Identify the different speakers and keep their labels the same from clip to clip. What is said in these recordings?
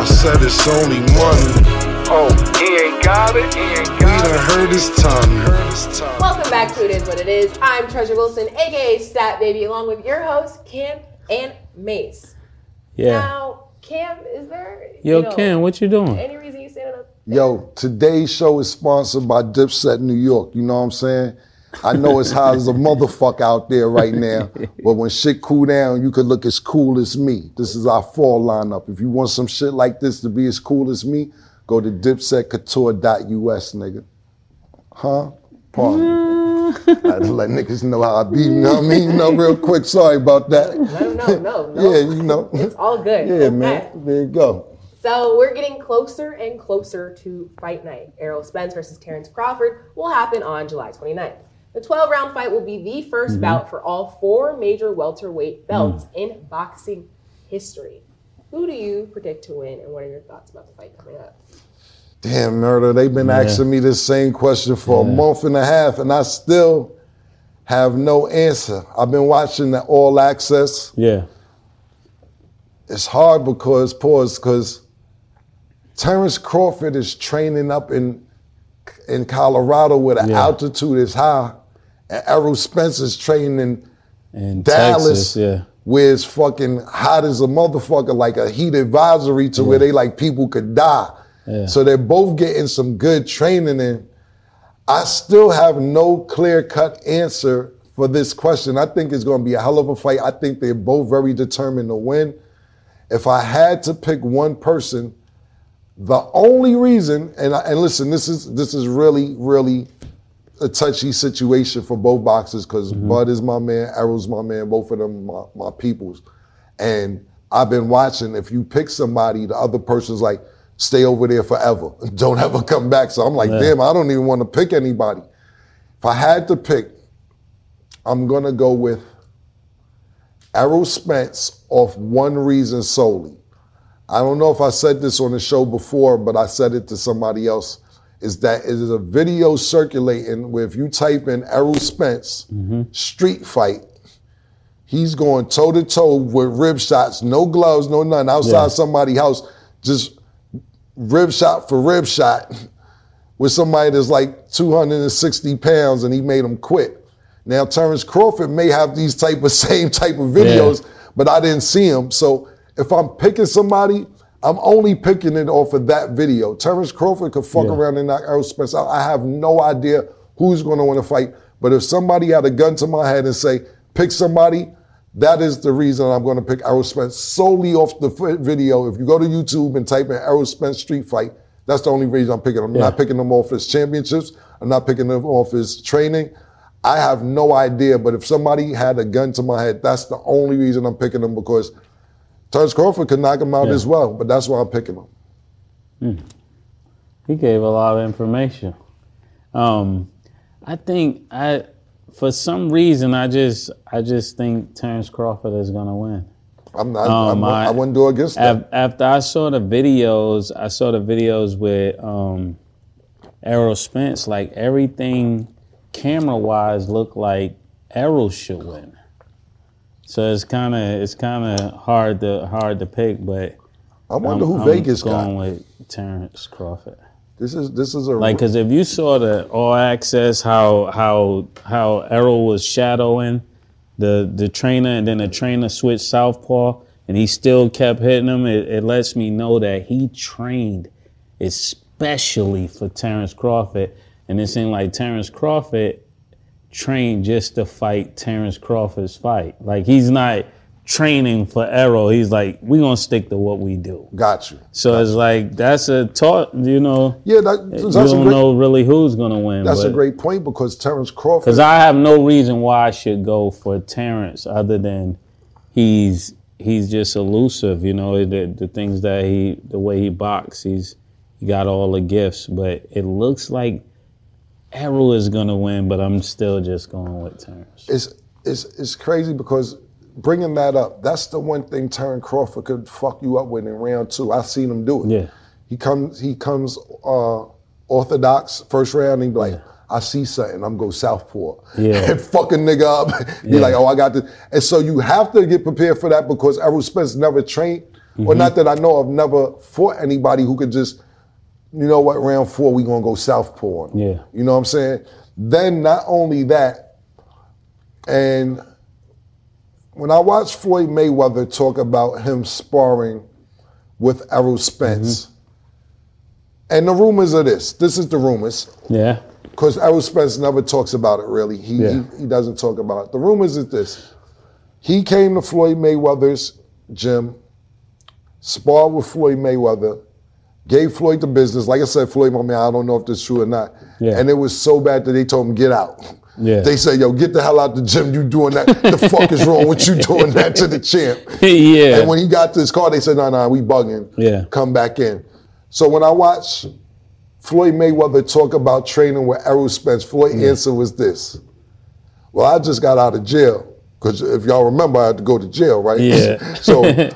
Speaker 1: I said it's only money.
Speaker 2: Oh, he ain't got it. He ain't
Speaker 1: We
Speaker 2: got
Speaker 1: done
Speaker 2: it.
Speaker 1: heard his tongue.
Speaker 3: Welcome back to It Is What It Is. I'm Treasure Wilson, aka Stat Baby, along with your hosts, Cam and Mace.
Speaker 4: Yeah.
Speaker 3: Now, Cam, is there
Speaker 4: Yo,
Speaker 3: you know,
Speaker 4: Ken, what you doing?
Speaker 3: any reason you standing up?
Speaker 5: Yo, today's show is sponsored by Dipset New York. You know what I'm saying? I know it's hot as a motherfucker out there right now, but when shit cool down, you could look as cool as me. This is our fall lineup. If you want some shit like this to be as cool as me, go to dipsetcouture.us, nigga. Huh? Pardon. I had to let niggas know how I be, you know what I mean? You know, real quick, sorry about that.
Speaker 3: No, no, no, no.
Speaker 5: Yeah, you know.
Speaker 3: It's all good.
Speaker 5: Yeah,
Speaker 3: Okay.
Speaker 5: man. There you go.
Speaker 3: So we're getting closer and closer to fight night. Errol Spence versus Terrence Crawford will happen on July 29th. The 12 round fight will be the 1st mm-hmm. bout for all four major welterweight mm. belts in boxing history. Who do you predict to win, and what are your thoughts about the fight coming up?
Speaker 5: Damn, murder. They've been asking me this same question for a month and a half, and I still have no answer. I've been watching the All Access.
Speaker 4: Yeah.
Speaker 5: It's hard because, pause, because Terrence Crawford is training up in in Colorado where the
Speaker 4: Yeah.
Speaker 5: altitude is high, and Errol Spence is training in Dallas,
Speaker 4: Texas, yeah.
Speaker 5: where it's fucking hot as a motherfucker, like a heat advisory to where they like people could die.
Speaker 4: Yeah.
Speaker 5: So they're both getting some good training in. I still have no clear cut answer for this question. I think it's going to be a hell of a fight. I think they're both very determined to win. If I had to pick one person, the only reason, and I, and listen, this is this is really really a touchy situation for both boxers because mm-hmm. Bud is my man, Errol's my man, both of them my, my peoples. And I've been watching, if you pick somebody, the other person's like, stay over there forever. Don't ever come back. So I'm like, damn, I don't even want to pick anybody. If I had to pick, I'm gonna go with Errol Spence off one reason solely. I don't know if I said this on the show before, but I said it to somebody else. Is that it is a video circulating where if you type in Errol Spence mm-hmm. street fight, he's going toe to toe with rib shots, no gloves, no nothing, outside
Speaker 4: Yeah.
Speaker 5: somebody's house, just rib shot for rib shot with somebody that's like 260 pounds and he made him quit. Now Terrence Crawford may have these type of same type of videos, but I didn't see him. So if I'm picking somebody, I'm only picking it off of that video. Terrence Crawford could fuck
Speaker 4: Yeah.
Speaker 5: around and knock Errol Spence out. I have no idea who's going to win a fight. But if somebody had a gun to my head and say, pick somebody, that is the reason I'm going to pick Errol Spence solely off the video. If you go to YouTube and type in Errol Spence street fight, that's the only reason I'm picking him. I'm
Speaker 4: Yeah.
Speaker 5: not picking him off his championships. I'm not picking him off his training. I have no idea. But if somebody had a gun to my head, that's the only reason I'm picking him because Terrence Crawford could knock him out
Speaker 4: Yeah.
Speaker 5: as well. But that's why I'm picking him.
Speaker 4: He gave a lot of information. Um, I think I, for some reason, I just, I just think Terrence Crawford is gonna win.
Speaker 5: I'm not.
Speaker 4: Um,
Speaker 5: I'm, I,
Speaker 4: I-
Speaker 5: wouldn't do against that.
Speaker 4: Af- After I saw the videos, I saw the videos with um, Errol Spence. Like everything, camera wise, looked like Errol should win. So it's kind of, it's kind of hard to, hard to pick. But
Speaker 5: I wonder
Speaker 4: I'm,
Speaker 5: who
Speaker 4: I'm
Speaker 5: Vegas
Speaker 4: going
Speaker 5: got.
Speaker 4: with Terrence Crawford.
Speaker 5: This is this is a
Speaker 4: Like, cause if you saw the all access, how how how Errol was shadowing the the trainer, and then the trainer switched southpaw, and he still kept hitting him. It, it lets me know that he trained especially for Terrence Crawford, and it seemed like Terrence Crawford trained just to fight Terrence Crawford's fight. Like he's not training for Errol. He's like, we're gonna stick to what we do.
Speaker 5: got you.
Speaker 4: So it's like that's a taught, you know.
Speaker 5: Yeah, that,
Speaker 4: You
Speaker 5: that's a
Speaker 4: don't
Speaker 5: great.
Speaker 4: know really who's gonna win.
Speaker 5: That's a great point because Terrence Crawford.
Speaker 4: Because I have no reason why I should go for Terrence other than he's he's just elusive. You know the the things that he the way he box he's he got all the gifts. But it looks like Errol is gonna win, but I'm still just going with Terrence.
Speaker 5: it's it's it's crazy because bringing that up, that's the one thing Terrence Crawford could fuck you up with in round two. I've seen him do it.
Speaker 4: Yeah.
Speaker 5: He comes he comes uh, orthodox first round. And he be like, I see something. I'm go southpaw.
Speaker 4: Yeah.
Speaker 5: and fucking nigga up. Be
Speaker 4: Yeah.
Speaker 5: like, oh, I got this. And so you have to get prepared for that because Errol Spence never trained or not that I know of, never fought anybody who could just, you know what, round four we gonna go southpaw.
Speaker 4: Yeah.
Speaker 5: You know what I'm saying? Then not only that, and when I watched Floyd Mayweather talk about him sparring with Errol Spence, mm-hmm. and the rumors are this. This is the rumors
Speaker 4: Yeah.
Speaker 5: because Errol Spence never talks about it really. He,
Speaker 4: Yeah.
Speaker 5: he he doesn't talk about it. The rumors is this: he came to Floyd Mayweather's gym, sparred with Floyd Mayweather, gave Floyd the business. Like I said, Floyd, my man, I don't know if this is true or not.
Speaker 4: Yeah.
Speaker 5: And it was so bad that they told him get out.
Speaker 4: Yeah.
Speaker 5: They said, "Yo, get the hell out the gym. You doing that? the fuck is wrong with you doing that to the champ?"
Speaker 4: yeah.
Speaker 5: And when he got to his car, they said, "No, no, we bugging.
Speaker 4: Yeah.
Speaker 5: come back in." So when I watch Floyd Mayweather talk about training with Errol Spence, Floyd answer was this: "Well, I just got out of jail because if y'all remember, I had to go to jail, right?
Speaker 4: Yeah.
Speaker 5: so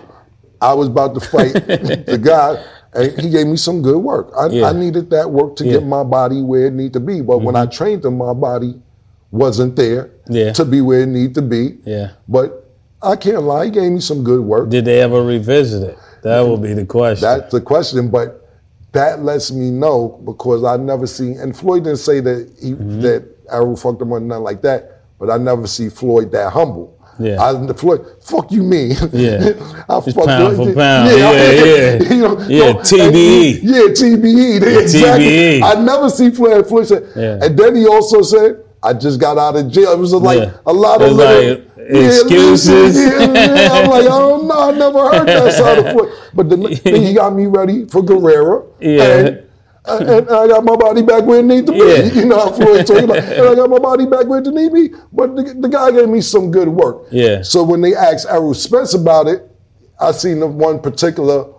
Speaker 5: I was about to fight the guy." And he gave me some good work. I,
Speaker 4: Yeah.
Speaker 5: I needed that work to
Speaker 4: Yeah.
Speaker 5: get my body where it needed to be. But when I trained him, my body wasn't there
Speaker 4: Yeah.
Speaker 5: to be where it needed to be.
Speaker 4: Yeah.
Speaker 5: But I can't lie, he gave me some good work.
Speaker 4: Did they ever revisit it? That would be the question.
Speaker 5: That's the question, but that lets me know because I never see and Floyd didn't say that he
Speaker 4: Mm-hmm.
Speaker 5: that Errol fucked him or nothing like that, but I never see Floyd that humble.
Speaker 4: Yeah.
Speaker 5: I, the Floyd, fuck you mean?
Speaker 4: Yeah.
Speaker 5: I
Speaker 4: Just
Speaker 5: fucked
Speaker 4: pound
Speaker 5: up-
Speaker 4: for pound.
Speaker 5: I-
Speaker 4: Yeah, yeah.
Speaker 5: you know,
Speaker 4: Yeah,
Speaker 5: no,
Speaker 4: TBE.
Speaker 5: and- Yeah, TBE. Exactly.
Speaker 4: TBE.
Speaker 5: I never see Floyd. Floyd said,
Speaker 4: Yeah.
Speaker 5: and then he also said, I just got out of jail. It was like
Speaker 4: Yeah.
Speaker 5: a lot of little,
Speaker 4: like excuses.
Speaker 5: Yeah, yeah, I'm like, I don't know. I never heard that side of Floyd. But the, then he got me ready for Guerrero.
Speaker 4: Yeah.
Speaker 5: And, and, and I got my body back where it needs to be.
Speaker 4: Yeah.
Speaker 5: You know how Floyd talking about, and I got my body back where it need to be. But the, the guy gave me some good work.
Speaker 4: Yeah.
Speaker 5: So when they asked Errol Spence about it, I seen the one particular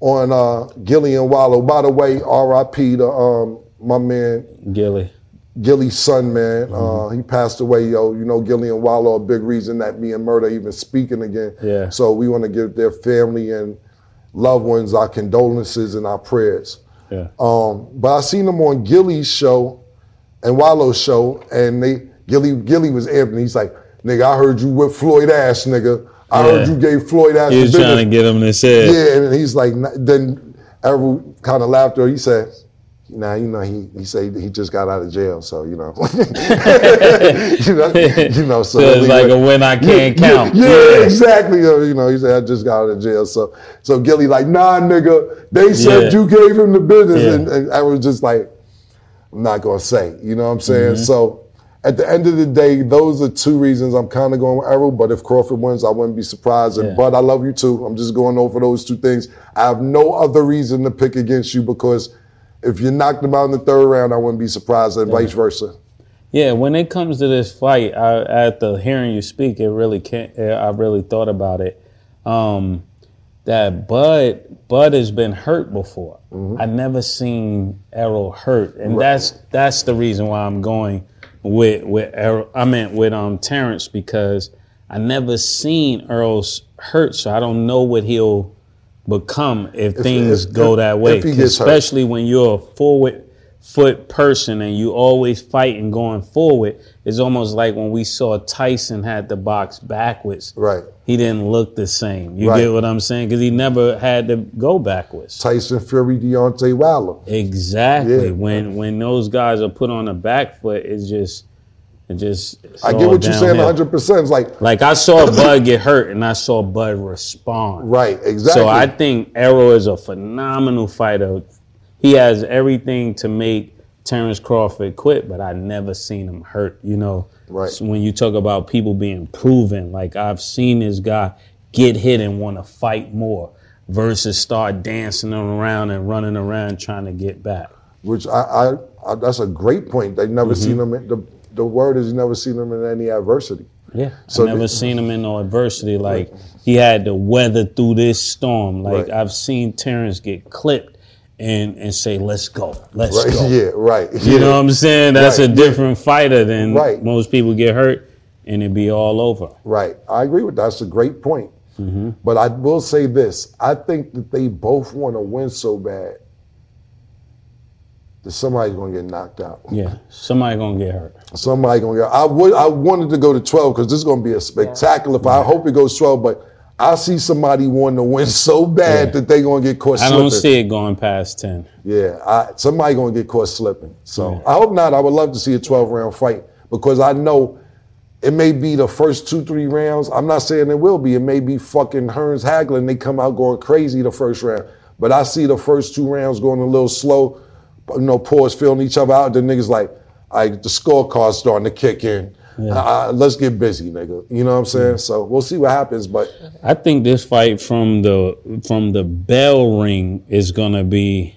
Speaker 5: on uh, Gillie and Wallo. By the way, R.I.P. to um, my man
Speaker 4: Gillie.
Speaker 5: Gillie's son, man.
Speaker 4: Mm-hmm.
Speaker 5: Uh, he passed away, yo. You know, Gillie and Wallo, a big reason that me and Murder even speaking again.
Speaker 4: Yeah.
Speaker 5: So we want to give their family and loved ones our condolences and our prayers.
Speaker 4: Yeah.
Speaker 5: Um, but I seen them on Gillie's show and Wallo's show, and they Gillie Gillie was amping. He's like, "Nigga, I heard you with Floyd ass, nigga. I heard you gave Floyd ass."
Speaker 4: He was trying to get him to say.
Speaker 5: Yeah, and he's like, then Errol kind of laughed Or. He said, "Nah, you know, he he said he just got out of jail, so you know, you know, you know, so,
Speaker 4: So it's like
Speaker 5: it-
Speaker 4: a win I can't
Speaker 5: yeah,
Speaker 4: count.
Speaker 5: Yeah,
Speaker 4: Yeah.
Speaker 5: exactly. You know, he said I just got out of jail, so so Gillie like, nah, nigga, they said
Speaker 4: Yeah.
Speaker 5: you gave him the business, and, and I was just like, I'm not gonna say, you know what I'm saying?
Speaker 4: Mm-hmm.
Speaker 5: So. At the end of the day, those are two reasons I'm kind of going with Errol. But if Crawford wins, I wouldn't be surprised. And but I love you too. I'm just going over those two things. I have no other reason to pick against you because if you knocked him out in the third round, I wouldn't be surprised, and vice versa.
Speaker 4: Yeah, when it comes to this fight, I, after hearing you speak, it really can't. I really thought about it. Um, that Bud Bud has been hurt before. I never seen Errol hurt, and that's that's the reason why I'm going with with Errol. I meant with um Terrence because I never seen Errol's hurt, so I don't know what he'll become if, things
Speaker 5: if-
Speaker 4: go
Speaker 5: if-
Speaker 4: that way.
Speaker 5: if.
Speaker 4: Especially when you're a forward foot person and you always fighting going forward. It's almost like when we saw Tyson had the box backwards.
Speaker 5: Right.
Speaker 4: He didn't look the same. You
Speaker 5: Right.
Speaker 4: get what I'm saying? Because he never had to go backwards.
Speaker 5: Tyson Fury, Deontay Wilder.
Speaker 4: Exactly.
Speaker 5: Yeah.
Speaker 4: When when those guys are put on the back foot, it's just it just
Speaker 5: I get what you're saying 100. percent It's like
Speaker 4: Like I saw Bud get hurt and I saw Bud respond.
Speaker 5: right, exactly.
Speaker 4: So I think Errol is a phenomenal fighter. He has everything to make Terrence Crawford quit, but I never seen him hurt. You know,
Speaker 5: Right.
Speaker 4: So when you talk about people being proven, like I've seen this guy get hit and want to fight more versus start dancing around and running around trying to get back.
Speaker 5: which I, I, I that's a great point. They never
Speaker 4: Mm-hmm.
Speaker 5: seen him. The the word is you never seen him in any adversity.
Speaker 4: Yeah,
Speaker 5: So
Speaker 4: I never
Speaker 5: the-
Speaker 4: seen him in no adversity. Like he had to weather through this storm. Like
Speaker 5: Right.
Speaker 4: I've seen Terrence get clipped and and say, "Let's go, let's
Speaker 5: Right?
Speaker 4: go."
Speaker 5: Yeah, right.
Speaker 4: You know what I'm saying? That's
Speaker 5: Right,
Speaker 4: a different fighter than
Speaker 5: Right.
Speaker 4: most people get hurt and it be all over.
Speaker 5: Right. I agree with that. That's a great point.
Speaker 4: Mm-hmm.
Speaker 5: But I will say this: I think that they both want to win so bad that somebody's going to get knocked out.
Speaker 4: Yeah, somebody gonna get hurt.
Speaker 5: Somebody going to get. I would. I wanted to go to 12 because this is going to be a spectacular fight. I hope it goes 12, but I see somebody wanting to win so bad
Speaker 4: Yeah.
Speaker 5: that they gonna get caught slipping.
Speaker 4: I
Speaker 5: slipping.
Speaker 4: don't see it going past ten.
Speaker 5: Yeah, I, somebody gonna get caught slipping. So I hope not. I would love to see a 12 round fight because I know it may be the first two, three rounds. I'm not saying it will be. It may be fucking Hearns Hagler and they come out going crazy the first round. But I see the first two rounds going a little slow. You know, pause feeling each other out. The niggas like, right, the scorecard's starting to kick in. Uh, let's get busy, nigga. You know what I'm saying? So we'll see what happens. But
Speaker 4: I think this fight from the from the bell ring is gonna be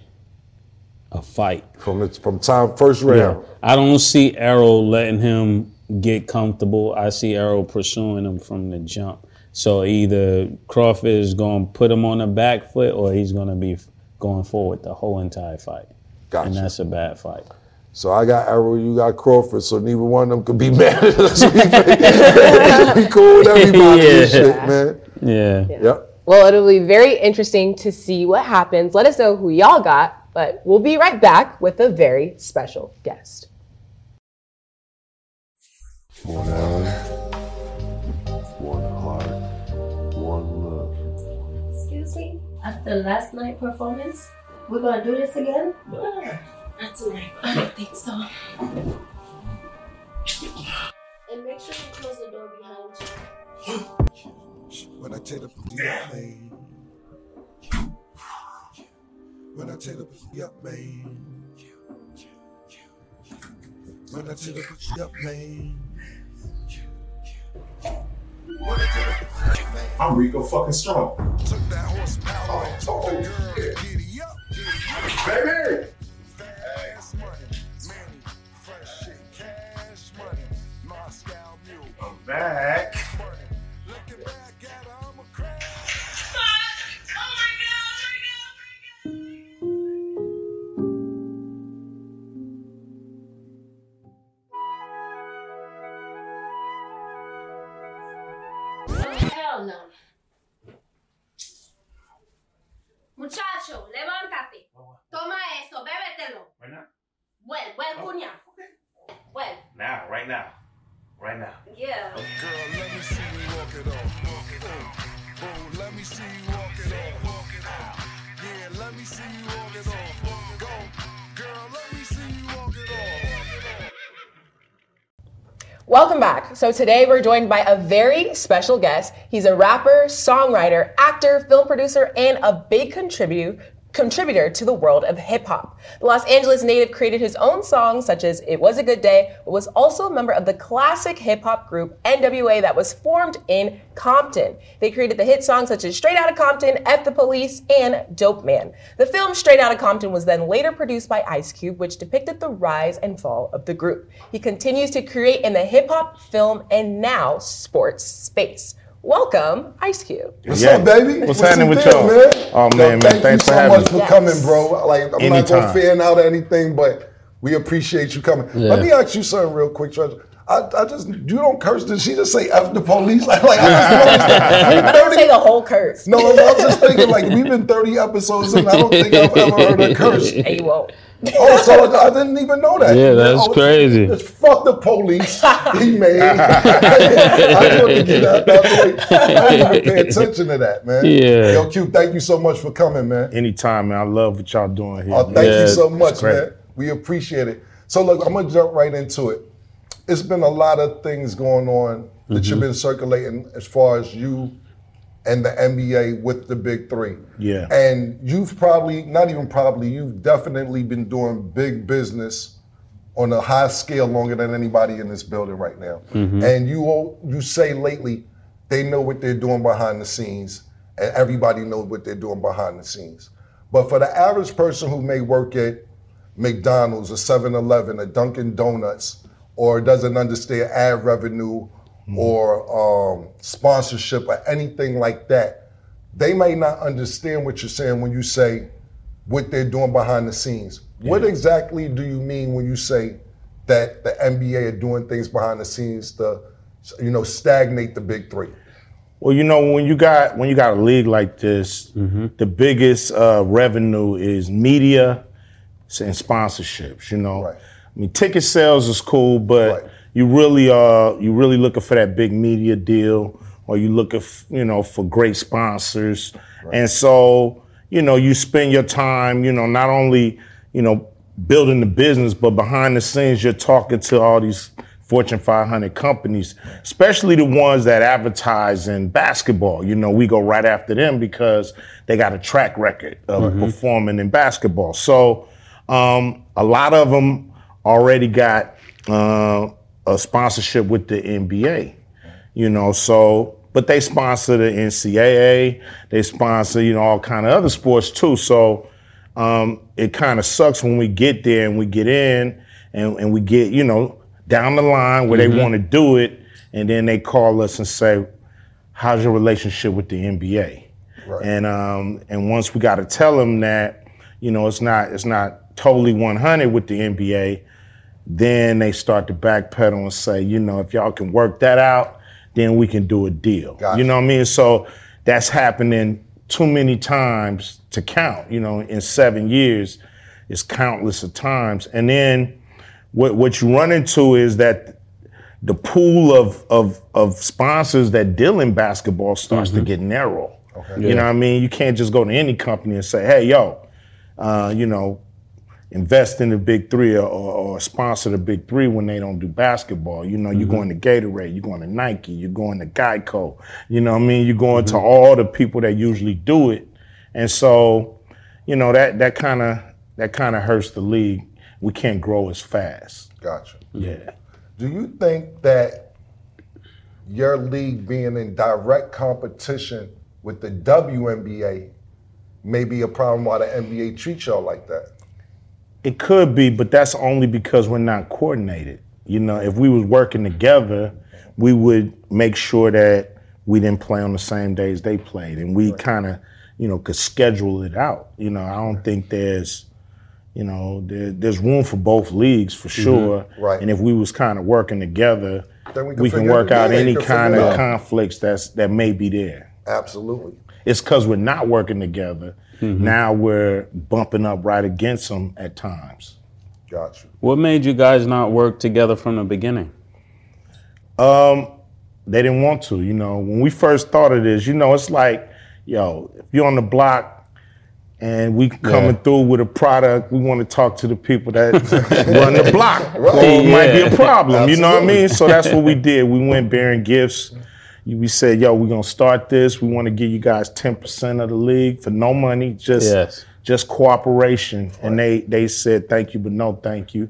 Speaker 4: a fight.
Speaker 5: from the, from time first round,
Speaker 4: I don't see Errol letting him get comfortable. I see Errol pursuing him from the jump. So either Crawford is going to put him on the back foot or he's going to be going forward the whole entire fight.
Speaker 5: Gotcha.
Speaker 4: And that's a bad fight.
Speaker 5: So I got Errol, you got Crawford, so neither one of them could be mad at us. We can be cool with everybody and
Speaker 4: Yeah.
Speaker 5: shit, man.
Speaker 4: Yeah.
Speaker 5: Yep.
Speaker 3: Well, it'll be very interesting to see what happens. Let us know who y'all got, but we'll be right back with a very special guest.
Speaker 1: One eye, one heart, one love.
Speaker 6: Excuse me? After last night performance, we're gonna do this again? Not tonight. I don't think so. And make sure you close the door behind you.
Speaker 7: When I take the pussy up, man. When I take the pussy up, man. When I take the pussy up, man. I take the pussy up, man.
Speaker 8: I'm Rico fucking strong.
Speaker 7: Took that horsepower.
Speaker 8: Oh,
Speaker 7: told
Speaker 8: oh, yeah. Baby!
Speaker 7: Fast money,
Speaker 3: So today we're joined by a very special guest. He's a rapper, songwriter, actor, film producer, and a big contributor contributor to the world of hip hop. The Los Angeles native created his own songs such as It Was a Good Day, but was also a member of the classic hip hop group NWA that was formed in Compton. They created the hit songs such as Straight Outta Compton, F the Police, and Dope Man. The film Straight Outta Compton was then later produced by Ice Cube, which depicted the rise and fall of the group. He continues to create in the hip hop, film, and now sports space. Welcome, Ice Cube.
Speaker 5: What's
Speaker 8: Yeah.
Speaker 5: up, baby?
Speaker 8: What's
Speaker 5: What
Speaker 8: happening with y'all?
Speaker 5: Man?
Speaker 8: Oh,
Speaker 5: Yo,
Speaker 8: man, man,
Speaker 5: thank
Speaker 8: thanks
Speaker 5: you
Speaker 8: for
Speaker 5: so
Speaker 8: having
Speaker 5: much for
Speaker 3: Yes.
Speaker 5: coming, bro. Like, I'm not
Speaker 8: Anytime.
Speaker 5: gonna fan out or anything, but we appreciate you coming. Let me ask you something real quick, Treasure. I, I just you don't curse. Did she just say "f the police"? Like, like I just noticed that.
Speaker 3: I don't say the whole curse.
Speaker 5: No, I was just thinking like we've been 30 episodes and I don't think I've ever heard a curse.
Speaker 3: And you won't.
Speaker 5: Oh, so I didn't even know that.
Speaker 4: Yeah, that's
Speaker 5: Oh, it's-
Speaker 4: crazy.
Speaker 5: It's fuck the police. He made. I just wanted to get that out the way. I didn't even pay attention to that, man.
Speaker 4: Yeah.
Speaker 5: Yo, Q, thank you so much for coming, man.
Speaker 8: Anytime, man. I love what y'all doing here.
Speaker 5: Oh, thank
Speaker 4: Yeah,
Speaker 5: you so much, man. We appreciate it. So look, I'm gonna jump right into it. It's been a lot of things going on that
Speaker 8: Mm-hmm.
Speaker 5: you've been circulating as far as you and the NBA with the big three.
Speaker 8: Yeah.
Speaker 5: And you've probably, not even probably, you've definitely been doing big business on a high scale longer than anybody in this building right now. And you all, you say lately, they know what they're doing behind the scenes, and everybody knows what they're doing behind the scenes. But for the average person who may work at McDonald's, a 7-Eleven, a Dunkin' Donuts, or doesn't understand ad revenue or um, sponsorship or anything like that, they may not understand what you're saying when you say what they're doing behind the scenes. What exactly do you mean when you say that the NBA are doing things behind the scenes to, you know, stagnate the big three?
Speaker 8: Well, you know, when you got when you got a league like this, the biggest uh, revenue is media and sponsorships. You know,
Speaker 5: Right.
Speaker 8: I mean, ticket sales is cool, but
Speaker 5: Right.
Speaker 8: you really uh you really looking for that big media deal or you looking, f- you know, for great sponsors, and so you know you spend your time, you know, not only you know building the business, but behind the scenes you're talking to all these Fortune 500 companies, especially the ones that advertise in basketball. You know, we go right after them because they got a track record of performing in basketball. So um, a lot of them already got uh, a sponsorship with the NBA. You know, so but they sponsor the NCAA, they sponsor you know all kind of other sports too. So um, it kind of sucks when we get there and we get in and, and we get you know down the line where they want to do it, and then they call us and say, "How's your relationship with the NBA?" And um, and once we got to tell them that you know it's not it's not totally 100 with the NBA, then they start to backpedal and say, you know, if y'all can work that out, then we can do a deal.
Speaker 5: Gotcha.
Speaker 8: You know what I mean? So that's happening too many times to count. You know, in seven years, it's countless of times. And then what what you run into is that the pool of of of sponsors that deal in basketball starts to get narrow. You know what I mean? You can't just go to any company and say, "Hey, yo, uh, you know, invest in the big three or, or sponsor the big three when they don't do basketball. You know, you're mm-hmm. going to Gatorade, you're going to Nike, you're going to Geico. You know what I mean? You're going to mm-hmm. all the people that usually do it. And so, you know, that that kind of that kind of hurts the league. We can't grow as fast.
Speaker 5: Gotcha.
Speaker 8: Yeah.
Speaker 5: Do you think that your league being in direct competition with the WNBA may be a problem why the NBA treats y'all like that?
Speaker 8: It could be, but that's only because we're not coordinated. You know, if we was working together, we would make sure that we didn't play on the same days they played, and we kind of, you know, could schedule it out. You know, I don't think there's, you know, there, there's room for both leagues for sure.
Speaker 5: Right.
Speaker 8: And if we was kind of working together,
Speaker 5: Then we
Speaker 8: we,
Speaker 5: can
Speaker 8: can work out
Speaker 5: yeah,
Speaker 8: any kind of conflicts that's that may be there.
Speaker 5: Absolutely.
Speaker 8: It's because we're not working together. Now we're bumping up right against them at times.
Speaker 5: Gotcha.
Speaker 4: What made you guys not work together from the beginning?
Speaker 8: Um, they didn't want to. You know, when we first thought of this, you know, it's like, yo, if you're on the block and we coming
Speaker 4: Yeah.
Speaker 8: through with a product, we want to talk to the people that run the block. Or it might be a problem. You know what I mean? So that's what we did. We went bearing gifts. We said, yo, we're gonna start this. We want to give you guys 10% of the league for no money, just
Speaker 4: Yes.
Speaker 8: just cooperation. And they they said thank you, but no thank you.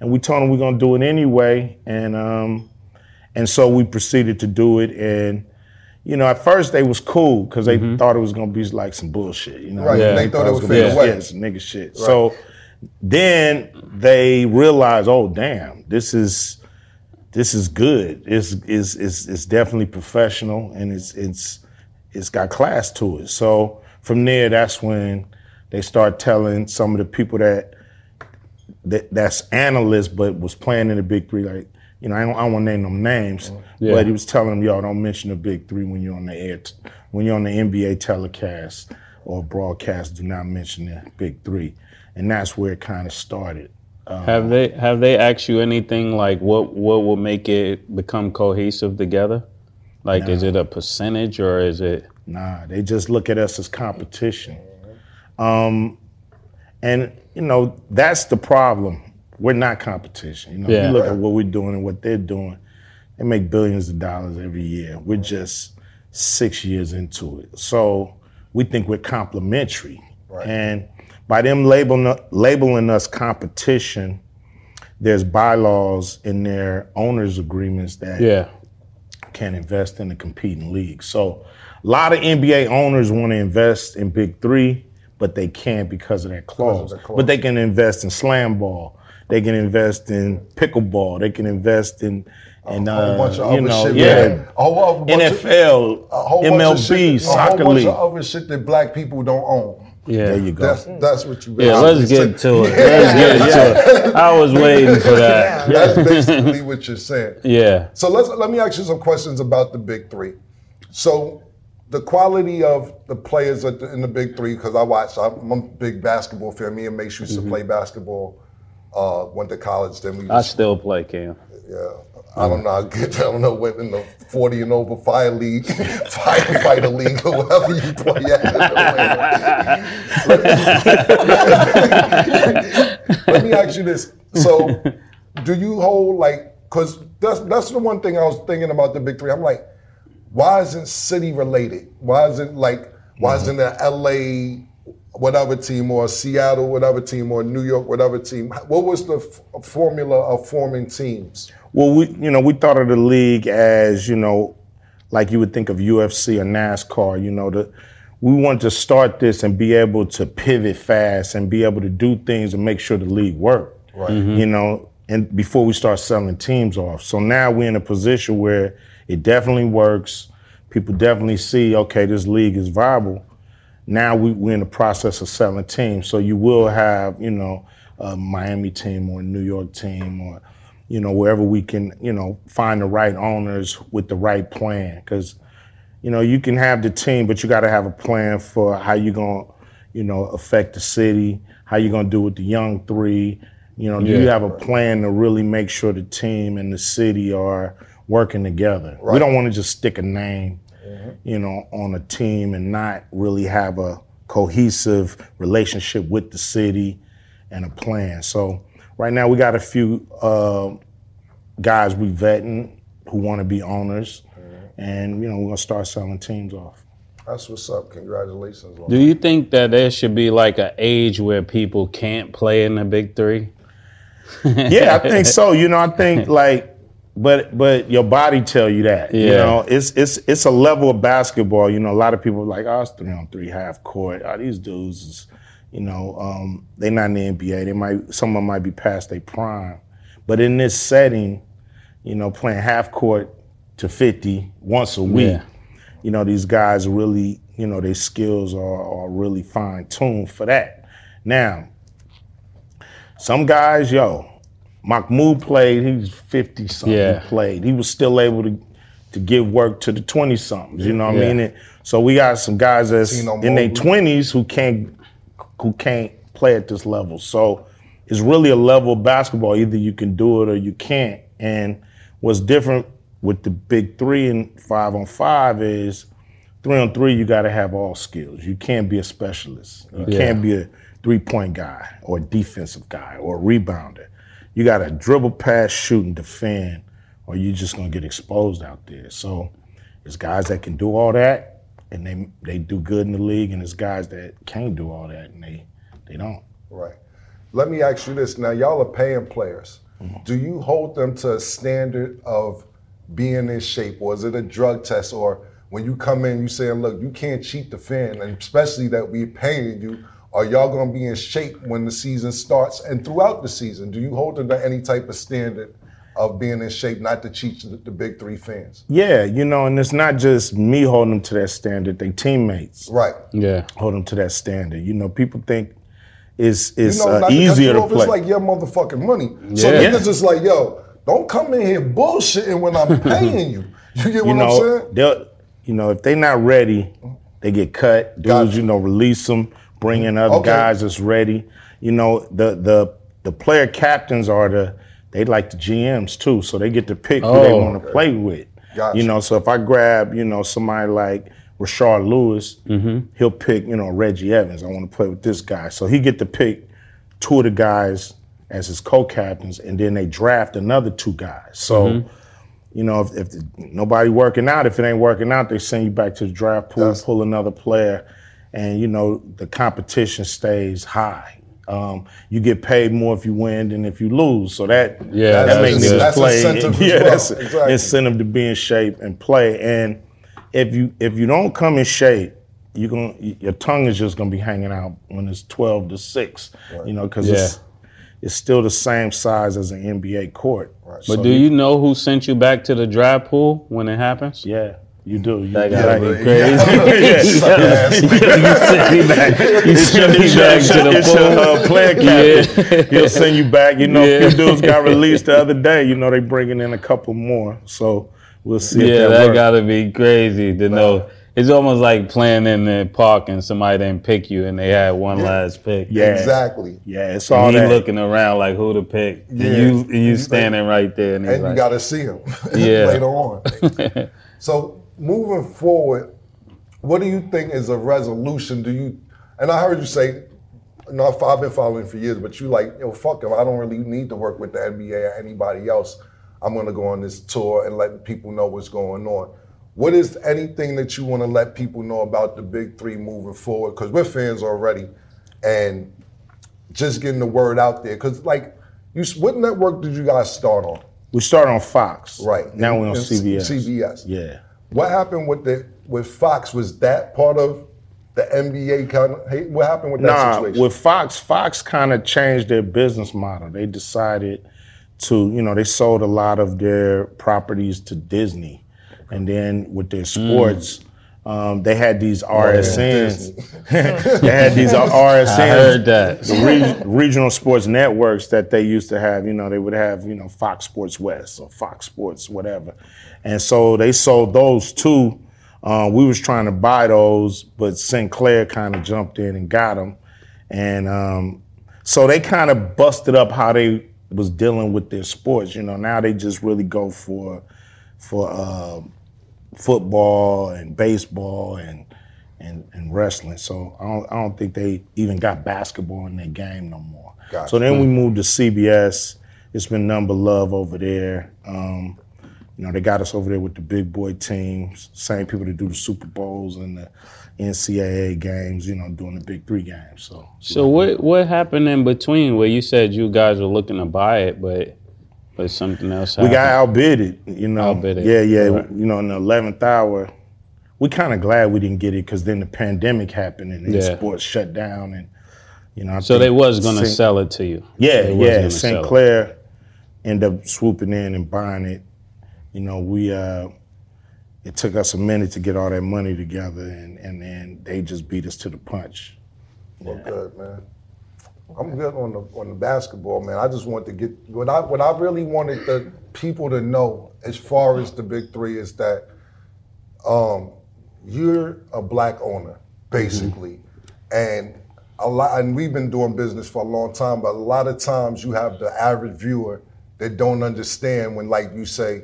Speaker 8: And we told them we're gonna do it anyway. And um, and so we proceeded to do it. And you know, at first they was cool because they thought it was gonna be like some bullshit. You know,
Speaker 5: Right,
Speaker 4: Yeah.
Speaker 5: they thought it
Speaker 8: was
Speaker 5: would
Speaker 8: gonna
Speaker 5: fade
Speaker 8: be
Speaker 5: away.
Speaker 8: yeah, some nigga shit. So then they realized, oh damn, this is this is good. It's it's it's, it's definitely professional and it's it's it's got class to it. So from there, that's when they start telling some of the people that that that's analysts but was playing in the big three, like you know, I don't, I don't want to name them names,
Speaker 4: Yeah.
Speaker 8: but he was telling them, y'all don't mention the big three when you're on the air, t- when you're on the NBA telecast or broadcast. Do not mention the big three, and that's where it kind of started.
Speaker 4: Have they have they asked you anything like what what will make it become cohesive together? Like is it a percentage or is it
Speaker 8: Nah, they just look at us as competition. Um, and you know that's the problem. We're not competition. You know,
Speaker 4: Yeah.
Speaker 8: you look at what we're doing and what they're doing, they make billions of dollars every year. We're just six years into it, so we think we're complementary. Right. And by them labeling labeling us competition, there's bylaws in their owners' agreements that
Speaker 4: Yeah.
Speaker 8: can invest in the competing league. So a lot of NBA owners want to invest in Big Three, but they can't because of that clause.
Speaker 5: that clause.
Speaker 8: But they can invest in slam ball. They can invest in pickleball. They can invest in and
Speaker 5: a whole
Speaker 8: uh,
Speaker 5: bunch of
Speaker 8: you
Speaker 5: other
Speaker 8: know,
Speaker 5: shit.
Speaker 8: yeah,
Speaker 5: man. A whole other bunch of-
Speaker 8: NFL,
Speaker 5: a whole bunch of
Speaker 8: MLB,
Speaker 5: shit,
Speaker 8: soccer
Speaker 5: a whole bunch
Speaker 8: league.
Speaker 5: of other shit that black people don't own.
Speaker 4: Yeah.
Speaker 8: There you go.
Speaker 5: That's that's what you.
Speaker 4: Yeah, let's get
Speaker 5: said.
Speaker 4: to it. Let's get to it. I was waiting for that.
Speaker 5: That's basically what you're saying.
Speaker 4: Yeah.
Speaker 5: So let's let me ask you some questions about the big three. So the quality of the players in the big three, because I watch, I'm, I'm a big basketball fan. Me and Mace used to play basketball. Uh, went to college, then we.
Speaker 4: I still play Cam.
Speaker 5: Yeah, I don't know. I get. I don't know what in the forty and over fire league, firefighter league, or whatever you play at. Let me ask you this. So, do you hold like? Because that's that's the one thing I was thinking about the big three. I'm like, why isn't city related? Why isn't like? Why mm-hmm. isn't the L.A. whatever team or Seattle whatever team or New York whatever team? What was the f- formula of forming teams?
Speaker 8: Well, we you know we thought of the league as you know, like you would think of UFC or NASCAR. You know, the we wanted to start this and be able to pivot fast and be able to do things and make sure the league worked.
Speaker 5: Right. Mm-hmm.
Speaker 8: You know, and before we start selling teams off. So now we're in a position where it definitely works. People definitely see, okay, this league is viable. Now we, we're in the process of selling teams. So you will have, you know, a Miami team or a New York team or, you know, wherever we can, you know, find the right owners with the right plan. Because, you know, you can have the team, but you got to have a plan for how you're going to, you know, affect the city, how you're going to do with the young three. You know, do you have a plan to really make sure the team and the city are working together? We don't want to just stick a name, mm-hmm. you know, on a team and not really have a cohesive relationship with the city and a plan. So right now we got a few uh, guys we vetting who want to be owners, and you know we're gonna start selling teams off.
Speaker 5: That's what's up. Congratulations. on
Speaker 4: Do you think that there should be like an age where people can't play in the big three?
Speaker 8: yeah, I think so. You know, I think like, but but your body tell you that. You know, it's it's it's a level of basketball. You know, a lot of people are like, oh, it's three on three, half court. Oh, these dudes is, you know, um, they're not in the NBA. They might some of them might be past their prime, but in this setting, you know, playing half court to fifty once a week.
Speaker 4: Yeah.
Speaker 8: You know, these guys really, you know, their skills are, are really fine tuned for that. Now, some guys, yo, Mahmoud played, he was 50 something,
Speaker 4: Yeah.
Speaker 8: he played. He was still able to to give work to the 20 somethings, you know what
Speaker 4: Yeah.
Speaker 8: I mean? And so we got some guys that's
Speaker 5: Tino
Speaker 8: in their 20s who can't who can't play at this level. So it's really a level of basketball. Either you can do it or you can't. And what's different with the big three and five on five is three on three, you got to have all skills. You can't be a specialist. You
Speaker 4: Yeah.
Speaker 8: can't be a three point guy or a defensive guy or a rebounder. You got to dribble, pass, shoot, and defend, or you're just gonna get exposed out there. So, it's guys that can do all that, and they they do good in the league, and it's guys that can't do all that, and they they don't.
Speaker 5: Right. Let me ask you this. Now, y'all are paying players. Mm-hmm. Do you hold them to a standard of being in shape, or is it a drug test? Or when you come in, you saying, "Look, you can't cheat the fan," and especially that we're paying you. Are y'all gonna be in shape when the season starts and throughout the season? Do you hold them to any type of standard of being in shape, not to cheat the, the big three fans?
Speaker 8: Yeah, you know, and it's not just me holding them to that standard. They teammates
Speaker 5: Right.
Speaker 4: Yeah.
Speaker 8: hold them to that standard. You know, people think it's it's
Speaker 5: you know,
Speaker 8: uh,
Speaker 5: not to
Speaker 8: easier to
Speaker 5: off,
Speaker 8: play.
Speaker 5: It's like your motherfucking money. So
Speaker 4: Yeah.
Speaker 5: niggas is like, yo, don't come in here bullshitting when I'm paying you. You get
Speaker 8: you
Speaker 5: what I'm saying?
Speaker 8: they'll, you know, if they're not ready, they get cut. Dudes,
Speaker 5: Gotcha.
Speaker 8: you know, release them, bring in other
Speaker 5: Okay.
Speaker 8: guys that's ready. You know, the the the player captains are the they like the GMs too, so they get to pick who they
Speaker 4: Oh.
Speaker 8: want to play with.
Speaker 5: Gotcha.
Speaker 8: You know, so if I grab, you know, somebody like Rashard Lewis, mm-hmm. he'll pick, you know, Reggie Evans. I want to play with this guy, so he get to pick two of the guys as his co-captains, and then they draft another two guys. So mm-hmm. you know, if, if nobody working out, if it ain't working out, they send you back to the draft pool,
Speaker 5: Yes.
Speaker 8: pull another player, and you know the competition stays high. Um, you get paid more if you win than if you lose, so that
Speaker 4: Yeah,
Speaker 8: that makes niggas
Speaker 5: That's
Speaker 8: play.
Speaker 5: incentive
Speaker 8: yeah,
Speaker 5: well.
Speaker 8: that's
Speaker 5: Exactly.
Speaker 8: incentive to be in shape and play. And if you if you don't come in shape, you going your tongue is just gonna be hanging out when it's twelve to six. You know, because it's
Speaker 4: Yeah.
Speaker 8: it's still the same size as an NBA court.
Speaker 4: But do you know who sent you back to the dry pool when it happens?
Speaker 8: Yeah, you do. You,
Speaker 4: That
Speaker 8: you
Speaker 4: gotta
Speaker 8: like-
Speaker 4: be crazy.
Speaker 8: Yeah.
Speaker 4: you sent me back. You
Speaker 8: It's your,
Speaker 4: sent me back to
Speaker 8: your,
Speaker 4: the
Speaker 8: it's your, uh,
Speaker 4: pool.
Speaker 8: player captain. He'll send you back. You know,
Speaker 4: Yeah.
Speaker 8: a few dudes got released the other day. You know, they bringing in a couple more. So we'll see
Speaker 4: Yeah,
Speaker 8: if that,
Speaker 4: that gotta be crazy to know. it's almost like playing in the park and somebody didn't pick you and they had one last pick.
Speaker 8: Yeah.
Speaker 5: Exactly.
Speaker 8: Yeah, it's all
Speaker 4: And he
Speaker 8: that.
Speaker 4: looking around like who to pick.
Speaker 5: Yeah.
Speaker 4: And you and you standing right there and he's
Speaker 5: and you
Speaker 4: like,
Speaker 5: got to see him
Speaker 4: Yeah.
Speaker 5: later on. so moving forward, what do you think is a resolution? Do you? And I heard you say, no, I've- I've been following for years, but you like, yo, fuck him. I don't really need to work with the NBA or anybody else. I'm gonna go on this tour and let people know what's going on. What is anything that you want to let people know about the Big Three moving forward? Because we're fans already, and just getting the word out there. Because like, you, what network did you guys start on?
Speaker 8: we started on Fox.
Speaker 5: Right.
Speaker 8: Now we're on CBS.
Speaker 5: CBS.
Speaker 8: Yeah.
Speaker 5: What happened with the with Fox? Was that part of the NBA kind of? Hey, what happened with that
Speaker 8: Nah,
Speaker 5: situation?
Speaker 8: with Fox, Fox kind of changed their business model. They decided to, you know, they sold a lot of their properties to Disney, and then with their mm. sports, um, they had these RSNs. they had these RSNs.
Speaker 4: I heard that.
Speaker 8: re- regional sports networks that they used to have, you know, they would have, you know, Fox Sports West or Fox Sports, whatever. And so they sold those too. Uh, we was trying to buy those, but Sinclair kind of jumped in and got them. And um, so they kind of busted up how they was dealing with their sports. You know, now they just really go for for uh, football and baseball and and, and wrestling. So I don't, I don't think they even got basketball in their game no more.
Speaker 5: Gotcha.
Speaker 8: So then we moved to CBS. It's been number love over there. Um, you know, they got us over there with the big boy teams, same people that do the Super Bowls and the NCAA games, you know, doing the big three games. So
Speaker 4: So what what happened in between where you said you guys were looking to buy it, but but something else
Speaker 8: we got outbid it, you know.
Speaker 4: Outbidded,
Speaker 8: Yeah, yeah.
Speaker 4: right.
Speaker 8: You know, in the eleventh hour, we kind of glad we didn't get it because then the pandemic happened and then
Speaker 4: Yeah.
Speaker 8: sports shut down and you know. I
Speaker 4: so they was gonna
Speaker 8: Sin-
Speaker 4: sell it to you.
Speaker 8: Yeah,
Speaker 4: They
Speaker 8: yeah.
Speaker 4: Sinclair sell
Speaker 8: ended up swooping in and buying it. You know, we uh it took us a minute to get all that money together and and then they just beat us to the punch.
Speaker 5: Well, good man. I'm good on the on the basketball, man. I just want to get what I what I really wanted the people to know as far as the big three is that um, you're a black owner, basically, and a lot. And we've been doing business for a long time, but a lot of times you have the average viewer that don't understand when, like you say,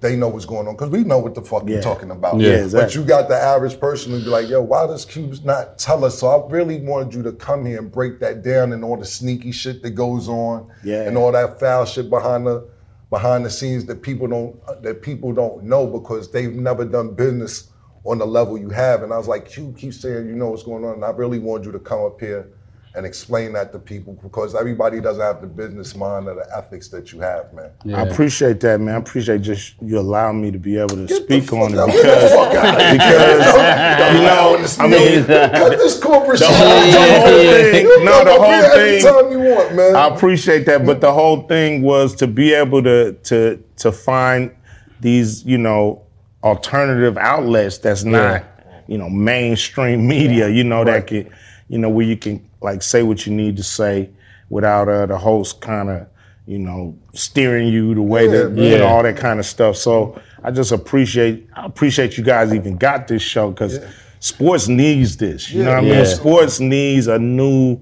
Speaker 5: they know what's going on because we know what the fuck
Speaker 8: Yeah.
Speaker 5: you're talking about.
Speaker 8: Yeah, exactly.
Speaker 5: But you got the average person who be like, yo, why does Cubes not tell us? So I really wanted you to come here and break that down and all the sneaky shit that goes on
Speaker 8: Yeah.
Speaker 5: and all that foul shit behind the behind the scenes that people don't that people don't know because they've never done business on the level you have. And I was like, Cube keeps saying you know what's going on. And I really wanted you to come up here and explain that to people because everybody doesn't have the business mind or the ethics that you have, man.
Speaker 8: I appreciate that, man. I appreciate just you allowing me to be able to
Speaker 5: Get
Speaker 8: speak
Speaker 5: the
Speaker 8: on
Speaker 5: fuck
Speaker 8: it
Speaker 5: out.
Speaker 8: because
Speaker 5: Get the fuck out of here.
Speaker 8: because you know, I mean,
Speaker 5: cut this corporate shit.
Speaker 8: whole- the whole thing-
Speaker 5: You
Speaker 8: no, the whole thing-
Speaker 5: Anytime you want, man.
Speaker 8: I appreciate that, but the whole thing was to be able to to to find these, you know, alternative outlets that's not, you know, mainstream media, you know, that can, you know, where you can like say what you need to say without uh, the host kind of, you know, steering you the way that
Speaker 5: Yeah,
Speaker 8: you know all that kind of stuff. So I just appreciate I appreciate you guys even got this show because sports needs this. You know what I mean?
Speaker 4: Yeah.
Speaker 8: Sports needs a new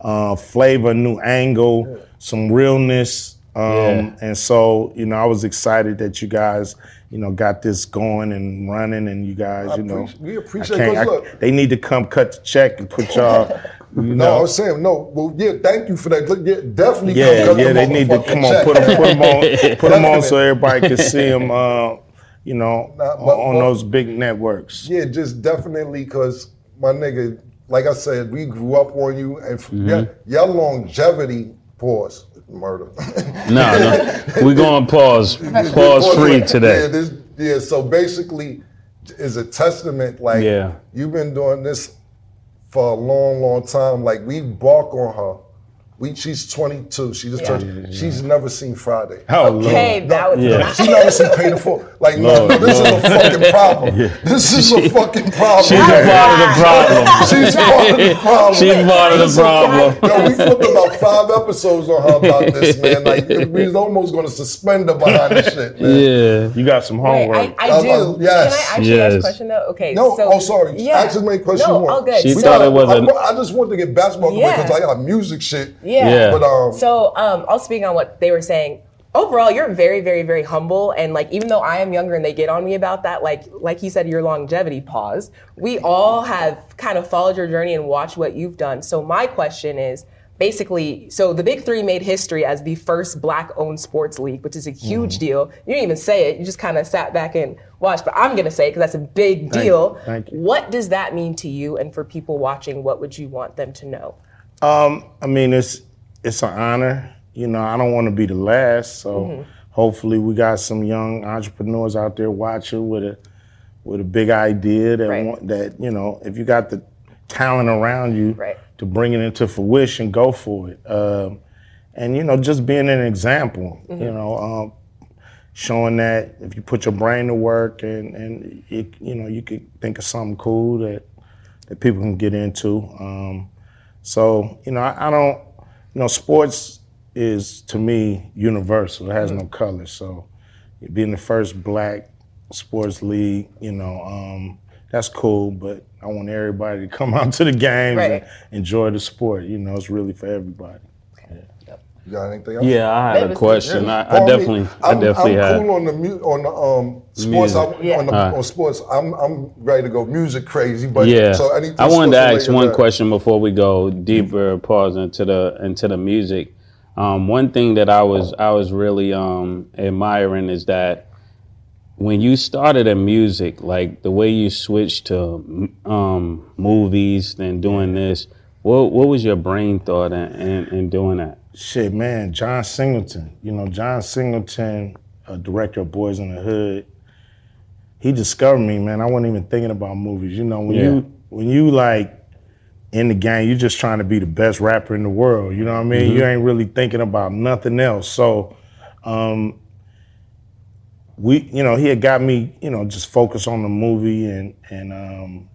Speaker 8: uh, flavor, new angle, some realness. Um,
Speaker 4: Yeah.
Speaker 8: And so, you know, I was excited that you guys, you know, got this going and running, and you guys, you know,
Speaker 5: we
Speaker 8: I
Speaker 5: appreciate
Speaker 8: can't- I- they need to come cut the check and put y'all, you
Speaker 5: No, I
Speaker 8: know.
Speaker 5: was saying no. Well, yeah, thank you for that. Look, yeah, definitely.
Speaker 8: Yeah,
Speaker 5: come
Speaker 8: yeah,
Speaker 5: the
Speaker 8: they need to come on,
Speaker 5: check.
Speaker 8: put them, put them on, put 'em on, so everybody can see them. Uh, you know,
Speaker 5: Nah, but-
Speaker 8: on
Speaker 5: but-
Speaker 8: those big networks.
Speaker 5: Yeah, just definitely because my nigga, like I said, we grew up on you, and
Speaker 8: Mm-hmm.
Speaker 5: yeah, your longevity. Pause. Murder.
Speaker 4: No, no. we going pause pause free
Speaker 5: Yeah,
Speaker 4: today.
Speaker 5: this, yeah. So basically, is a testament. Like
Speaker 4: Yeah.
Speaker 5: you've been doing this for a long, long time. Like we bark on her We, she's 22. She just
Speaker 3: Yeah.
Speaker 5: turned. She's never seen Friday.
Speaker 8: Oh,
Speaker 3: Okay,
Speaker 8: Lord.
Speaker 3: that would
Speaker 4: Yeah.
Speaker 5: She never seen Pay the Full. Like, no,
Speaker 4: Lord,
Speaker 5: no, this
Speaker 4: Lord.
Speaker 5: is a fucking problem. This is a fucking problem.
Speaker 4: She's a part of the problem.
Speaker 5: She's part of the problem.
Speaker 4: She's part of the problem.
Speaker 5: Yo, we flipped about five episodes on her about this, man. Like, we was almost going to suspend her behind this shit, man.
Speaker 4: Yeah.
Speaker 8: You got some
Speaker 3: Wait,
Speaker 8: homework.
Speaker 3: I, I do.
Speaker 5: um, yes.
Speaker 3: Can I actually ask
Speaker 4: Yes.
Speaker 3: a question though? Okay.
Speaker 5: No,
Speaker 3: so,
Speaker 5: oh, sorry.
Speaker 3: Yeah.
Speaker 5: Ask as many questions
Speaker 3: no,
Speaker 5: you want.
Speaker 3: all good.
Speaker 4: She
Speaker 5: We
Speaker 3: so,
Speaker 4: thought
Speaker 5: gotta-
Speaker 4: it was
Speaker 5: I,
Speaker 4: a-
Speaker 5: wa- I just wanted to get basketball
Speaker 3: Yeah.
Speaker 5: because I got music shit.
Speaker 3: Yeah.
Speaker 4: Yeah.
Speaker 5: But um,
Speaker 3: So, um, I'll speak on what they were saying. Overall, you're very, very, very humble, and like even though I am younger and they get on me about that, like like you said, your longevity. Pause. We all have kind of followed your journey and watched what you've done. So my question is basically, so the Big Three made history as the first black-owned sports league, which is a huge
Speaker 8: Mm-hmm.
Speaker 3: deal. You didn't even say it; you just kind of sat back and watched. But I'm gonna say it because that's a big deal.
Speaker 8: Thank you.
Speaker 3: What does that mean to you? And for people watching, what would you want them to know?
Speaker 8: Um, I mean, it's it's an honor. You know, I don't want to be the last. So
Speaker 3: Mm-hmm.
Speaker 8: hopefully, we got some young entrepreneurs out there watching with a with a big idea that
Speaker 3: Right.
Speaker 8: want, that you know, if you got the talent around you
Speaker 3: Right.
Speaker 8: to bring it into fruition, go for it. Um, and you know, just being an example.
Speaker 3: Mm-hmm.
Speaker 8: You know. Um, Showing that if you put your brain to work and, and it, you know you could think of something cool that that people can get into. Um, so, you know, I, I don't, you know, sports is to me universal. It has no color. So, being the first black sports league, you know, um, that's cool. But I want everybody to come out to the games
Speaker 3: Right.
Speaker 8: and enjoy the sport. You know, it's really for everybody.
Speaker 5: You got anything else?
Speaker 4: Yeah, I had a question.
Speaker 5: Yeah.
Speaker 4: I, I
Speaker 5: Well, mean,
Speaker 4: definitely, I
Speaker 5: I'm,
Speaker 4: definitely
Speaker 5: I'm
Speaker 4: had.
Speaker 5: cool on the mu- on the um sports. I,
Speaker 4: Music.
Speaker 3: Yeah.
Speaker 5: on, the,
Speaker 4: Alright.
Speaker 5: on sports, I'm I'm ready to go music crazy. But
Speaker 4: Yeah,
Speaker 5: so anything
Speaker 4: I wanted to ask one
Speaker 5: uh,
Speaker 4: question before we go deeper, pause into the into the music. Um, one thing that I was I was really um, admiring is that when you started in music, like the way you switched to um, movies, then doing this. What what was your brain thought in, in, in doing that?
Speaker 8: Shit, man, John Singleton. You know, John Singleton, a director of Boyz n the Hood. He discovered me, man. I wasn't even thinking about movies. You know, when
Speaker 4: Yeah.
Speaker 8: you when you like in the game, you're just trying to be the best rapper in the world. You know what I mean? You ain't really thinking about nothing else. So, um, we, you know, he had got me, you know, just focus on the movie, and and um,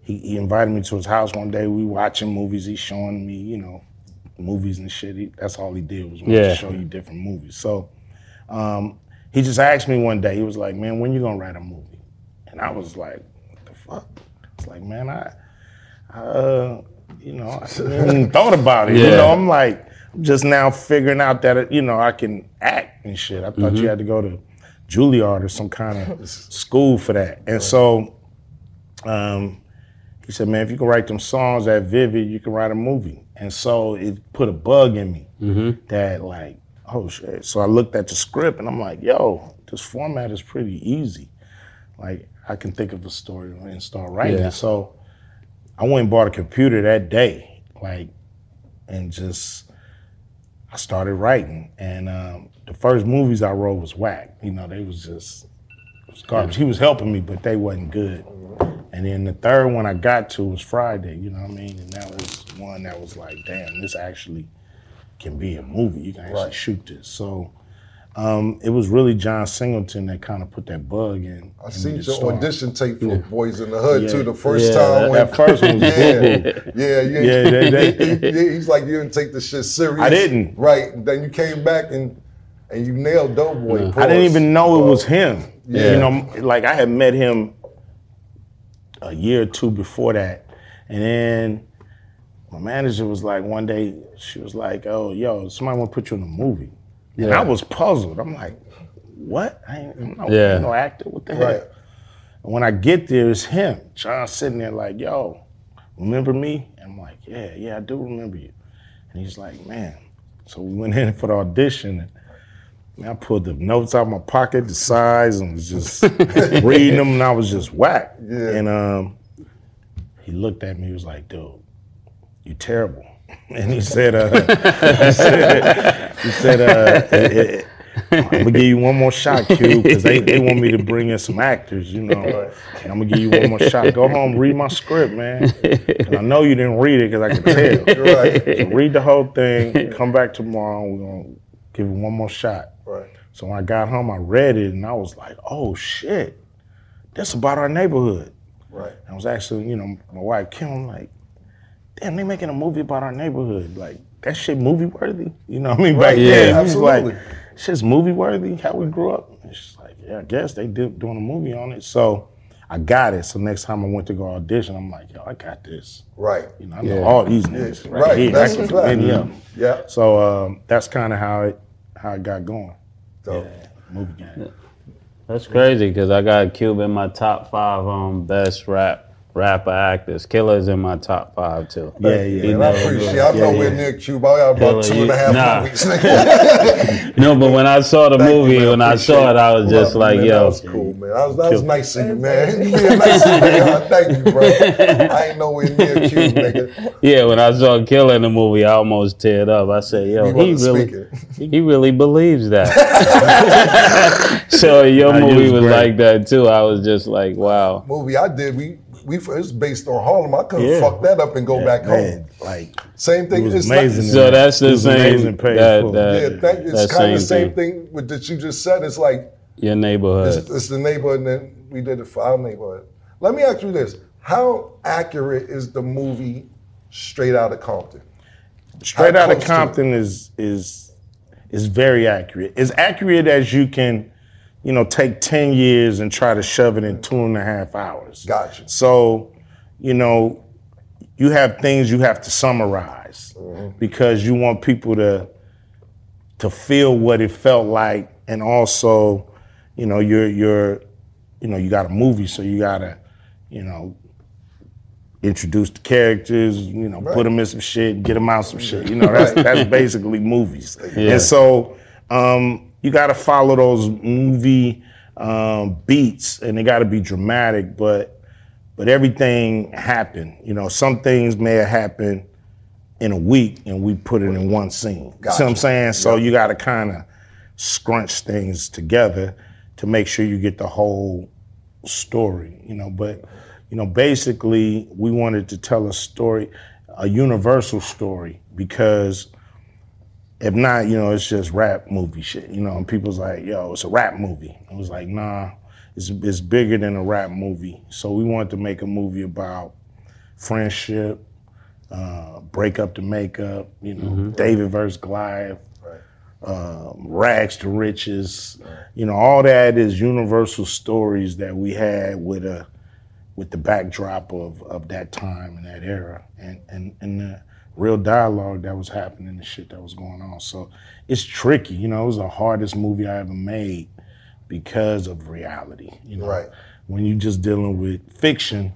Speaker 8: he, he invited me to his house one day. We watching movies. He's showing me, you know, movies and shit. He, that's all he did was want
Speaker 4: Yeah.
Speaker 8: to show you different movies. So um, he just asked me one day. He was like, "Man, when you gonna write a movie?" And I was like, "What the fuck?" It's like, man, I, I uh, you know, I hadn't even thought about it. You know, I'm like, I'm just now figuring out that you know I can act and shit. I thought you had to go to Juilliard or some kind of school for that. And so, um, he said, "Man, if you can write them songs at vivid, you can write a movie." And so it put a bug in me that like, oh shit. So I looked at the script and I'm like, yo, this format is pretty easy. Like I can think of a story and start writing.
Speaker 4: Yeah.
Speaker 8: So I went and bought a computer that day, like, and just I started writing. And um, the first movies I wrote was whack. You know, they was just was garbage. He was helping me, but they wasn't good. And then the third one I got to was Friday, you know what I mean? And that was one that was like, damn, this actually can be a movie. You can actually
Speaker 5: Right.
Speaker 8: shoot this. So um, it was really John Singleton that kind of put that bug in.
Speaker 5: I seen your
Speaker 8: start.
Speaker 5: audition tape for Boyz n the Hood
Speaker 8: Yeah.
Speaker 5: too. The first
Speaker 4: Yeah,
Speaker 5: time
Speaker 4: that-
Speaker 5: when
Speaker 8: That first one was
Speaker 5: yeah, yeah, yeah,
Speaker 8: Yeah, they- they-
Speaker 5: he- he's like you didn't take the shit serious.
Speaker 8: I didn't.
Speaker 5: Right. Then you came back and and you nailed Doughboy.
Speaker 8: I didn't even know it was him.
Speaker 5: Yeah.
Speaker 8: You know, like I had met him a year or two before that. And then my manager was like, one day, she was like, oh, yo, somebody want to put you in a movie. And I was puzzled. I'm like, what? I ain't, I'm no,
Speaker 4: Yeah.
Speaker 8: no actor. What the hell? And when I get there, it's him. John sitting there like, yo, remember me? And I'm like, yeah, yeah, I do remember you. And he's like, man. So we went in for the audition. And I pulled the notes out of my pocket, the size, and was just reading them, and I was just whack.
Speaker 5: Yeah.
Speaker 8: And um, he looked at me. He was like, dude, you're terrible. And he said, uh, he said, he said uh, it- it- I'm gonna give you one more shot, Q, because they, they want me to bring in some actors, you know. And I'm gonna give you one more shot. Go home, read my script, man. 'Cause I know you didn't read it because I can tell.
Speaker 5: Right.
Speaker 8: So read the whole thing. Come back tomorrow. We're gonna give it one more shot.
Speaker 5: Right.
Speaker 8: So when I got home, I read it and I was like, oh shit, that's about our neighborhood.
Speaker 5: Right.
Speaker 8: I was actually, you know, my wife Kim, I'm like, damn, they making a movie about our neighborhood. Like, that shit movie worthy. You know what I mean?
Speaker 5: Right,
Speaker 8: Back
Speaker 5: yeah,
Speaker 8: then, it was
Speaker 5: absolutely.
Speaker 8: like, shit's movie worthy, how we grew up. And she's like, yeah, I guess they did doing a movie on it. So I got it. So next time I went to go audition, I'm like, yo, I got this.
Speaker 5: Right.
Speaker 8: You know, I know
Speaker 4: Yeah.
Speaker 8: all these niggas right,
Speaker 5: Right,
Speaker 8: here.
Speaker 5: that's
Speaker 8: I can
Speaker 5: a fact.
Speaker 8: many.
Speaker 5: Yeah.
Speaker 8: So um, that's kind of how it how it got going.
Speaker 5: Dope.
Speaker 8: Movie game.
Speaker 4: That's crazy because I got Cube in my top five um best rap rapper actors. Killer's in my top five too.
Speaker 8: Yeah, yeah.
Speaker 4: You
Speaker 5: And I
Speaker 4: know,
Speaker 5: appreciate I'm
Speaker 4: yeah,
Speaker 5: nowhere
Speaker 4: yeah.
Speaker 5: near Cuba. I got about
Speaker 4: Killer,
Speaker 5: two and
Speaker 4: you-
Speaker 5: a half
Speaker 4: nah.
Speaker 5: movies.
Speaker 4: No, but when I saw the
Speaker 5: Thank
Speaker 4: movie,
Speaker 5: man.
Speaker 4: when I saw it, I was just
Speaker 5: it.
Speaker 4: like,
Speaker 5: Man,
Speaker 4: yo,
Speaker 5: That was cool, man. That was, that was nice of you, man. You being nice of me, man. Thank you, bro. I ain't nowhere near Cuba, nigga.
Speaker 4: yeah. When I saw Killer in the movie, I almost teared up. I said, yo,
Speaker 5: He
Speaker 4: he really,
Speaker 5: speaking.
Speaker 4: he really believes that. so your
Speaker 8: Nah, you
Speaker 4: movie
Speaker 8: was
Speaker 4: was
Speaker 8: great.
Speaker 4: like that too. I was just like, wow.
Speaker 5: Movie I did, we we it's based on Harlem. I couldn't
Speaker 8: Yeah.
Speaker 5: fuck that up and go back
Speaker 8: Man,
Speaker 5: home.
Speaker 8: like
Speaker 5: Same thing.
Speaker 8: it was
Speaker 5: it's
Speaker 8: amazing.
Speaker 5: Not,
Speaker 4: So that's the same. That, that,
Speaker 5: yeah, thank, it's
Speaker 4: that
Speaker 5: kind of the
Speaker 4: same
Speaker 5: same thing. with that you just said. It's like
Speaker 4: Your neighborhood.
Speaker 5: it's, it's the neighborhood, and then we did it for our neighborhood. Let me ask you this: How accurate is the movie Straight Outta Compton?
Speaker 8: Straight
Speaker 5: How
Speaker 8: out of
Speaker 5: close to it?
Speaker 8: Compton is is is very accurate. As accurate as you can, you know, take ten years and try to shove it in two and a half hours.
Speaker 5: Gotcha.
Speaker 8: So, you know, you have things you have to summarize because you want people to to feel what it felt like, and also, you know, you're you're, you know, you got a movie, so you gotta, you know, introduce the characters, you know, put them in some shit, get them out some shit. You know, that's that's basically movies.
Speaker 4: Yeah.
Speaker 8: And so um, you got to follow those movie um, beats, and they got to be dramatic, but but everything happened. You know, some things may have happened in a week, and we put it in one scene. See what I'm saying? So you got to kind of scrunch things together to make sure you get the whole story. You know, but you know, basically, we wanted to tell a story, a universal story, because if not, you know, it's just rap movie shit. You know, and people's like, "Yo, it's a rap movie." I was like, "Nah, it's it's bigger than a rap movie." So we wanted to make a movie about friendship, uh, break up to make up. You know, David versus Goliath, um, rags to riches. You know, all that is universal stories that we had with a with the backdrop of of that time and that era, and and and the real dialogue that was happening, the shit that was going on. So it's tricky. You know, it was the hardest movie I ever made because of reality. You know,
Speaker 5: Right.
Speaker 8: when you're just dealing with fiction,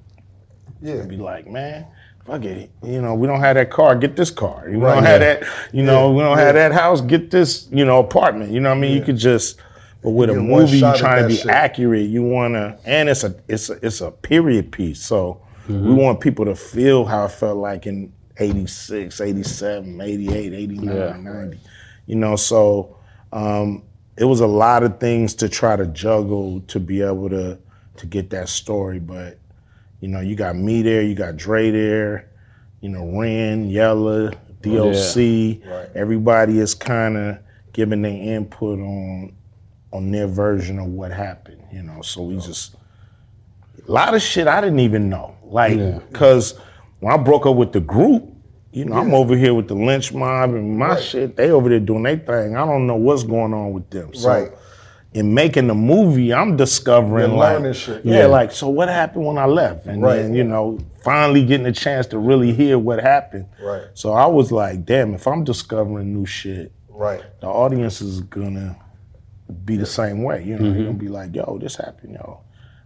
Speaker 5: Yeah.
Speaker 8: be like, man, fuck it. You know, we don't have that car, get this car. You
Speaker 5: Right,
Speaker 8: don't
Speaker 5: yeah.
Speaker 8: have that, you know,
Speaker 5: Yeah,
Speaker 8: we don't
Speaker 5: yeah.
Speaker 8: have that house, get this, you know, apartment. You know what I mean? You could just but with a movie, you're trying to be
Speaker 5: shit.
Speaker 8: accurate. You wanna and it's a it's a it's a period piece. So
Speaker 5: Mm-hmm.
Speaker 8: we want people to feel how it felt like in 86, 87, 88, 89,
Speaker 4: Yeah.
Speaker 8: 90. You know, so um, it was a lot of things to try to juggle to be able to to get that story. But you know, you got me there, you got Dre there, you know, Ren, Yella, DOC.
Speaker 5: Right.
Speaker 8: Everybody is kind of giving their input on on their version of what happened. You know, so we just a lot of shit I didn't even know. Like, cause when I broke up with the group, you know, I'm over here with the Lench Mob and my shit. They over there doing their thing. I don't know what's going on with them. So
Speaker 5: Right.
Speaker 8: in making the movie, I'm discovering
Speaker 5: You're
Speaker 8: like,
Speaker 5: learning shit.
Speaker 8: yeah,
Speaker 5: Yeah.
Speaker 8: like so. What happened when I left? And
Speaker 5: Right.
Speaker 8: then you know, finally getting a chance to really hear what happened.
Speaker 5: Right.
Speaker 8: So I was like, damn, if I'm discovering new shit,
Speaker 5: Right.
Speaker 8: the audience is gonna be the same way. You know,
Speaker 5: Mm-hmm.
Speaker 8: they're gonna be like, yo, this happened, yo.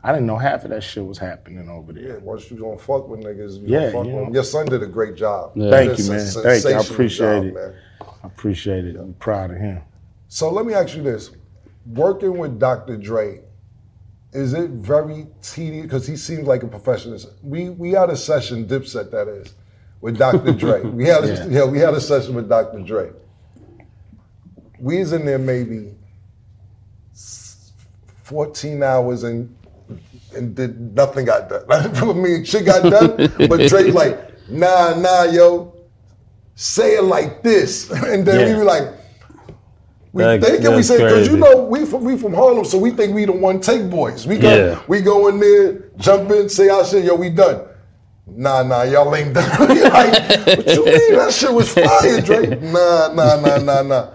Speaker 8: I didn't know half of that shit was happening over there.
Speaker 5: Yeah, once you gonna fuck with niggas, you
Speaker 8: Yeah,
Speaker 5: gonna fuck
Speaker 8: you
Speaker 5: with them. Your son did a great job.
Speaker 4: Yeah.
Speaker 8: Thank you, man. Thank you. I appreciate
Speaker 5: job,
Speaker 8: it.
Speaker 5: man.
Speaker 8: I appreciate it. I'm proud of him.
Speaker 5: So let me ask you this: working with Dr. Dre, is it very tedious? Because he seems like a professional. We we had a session, Dipset that is, with Dr. Dre. We had a, yeah. we had a session with Dr. Dre. We was in there maybe 14 hours and and did nothing got done. I mean, shit got done, but Dre like, nah, nah, yo, say it like this, and then we
Speaker 4: Yeah.
Speaker 5: were like, we
Speaker 4: That-
Speaker 5: think and we say, because you know we from we from Harlem, so we think we the one take boys. We go,
Speaker 4: Yeah.
Speaker 5: we go in there, jump in, say our shit, yo, we done. Nah, nah, y'all ain't done. Like, what you mean? That shit was fire, Dre. Nah, nah, nah, nah, nah.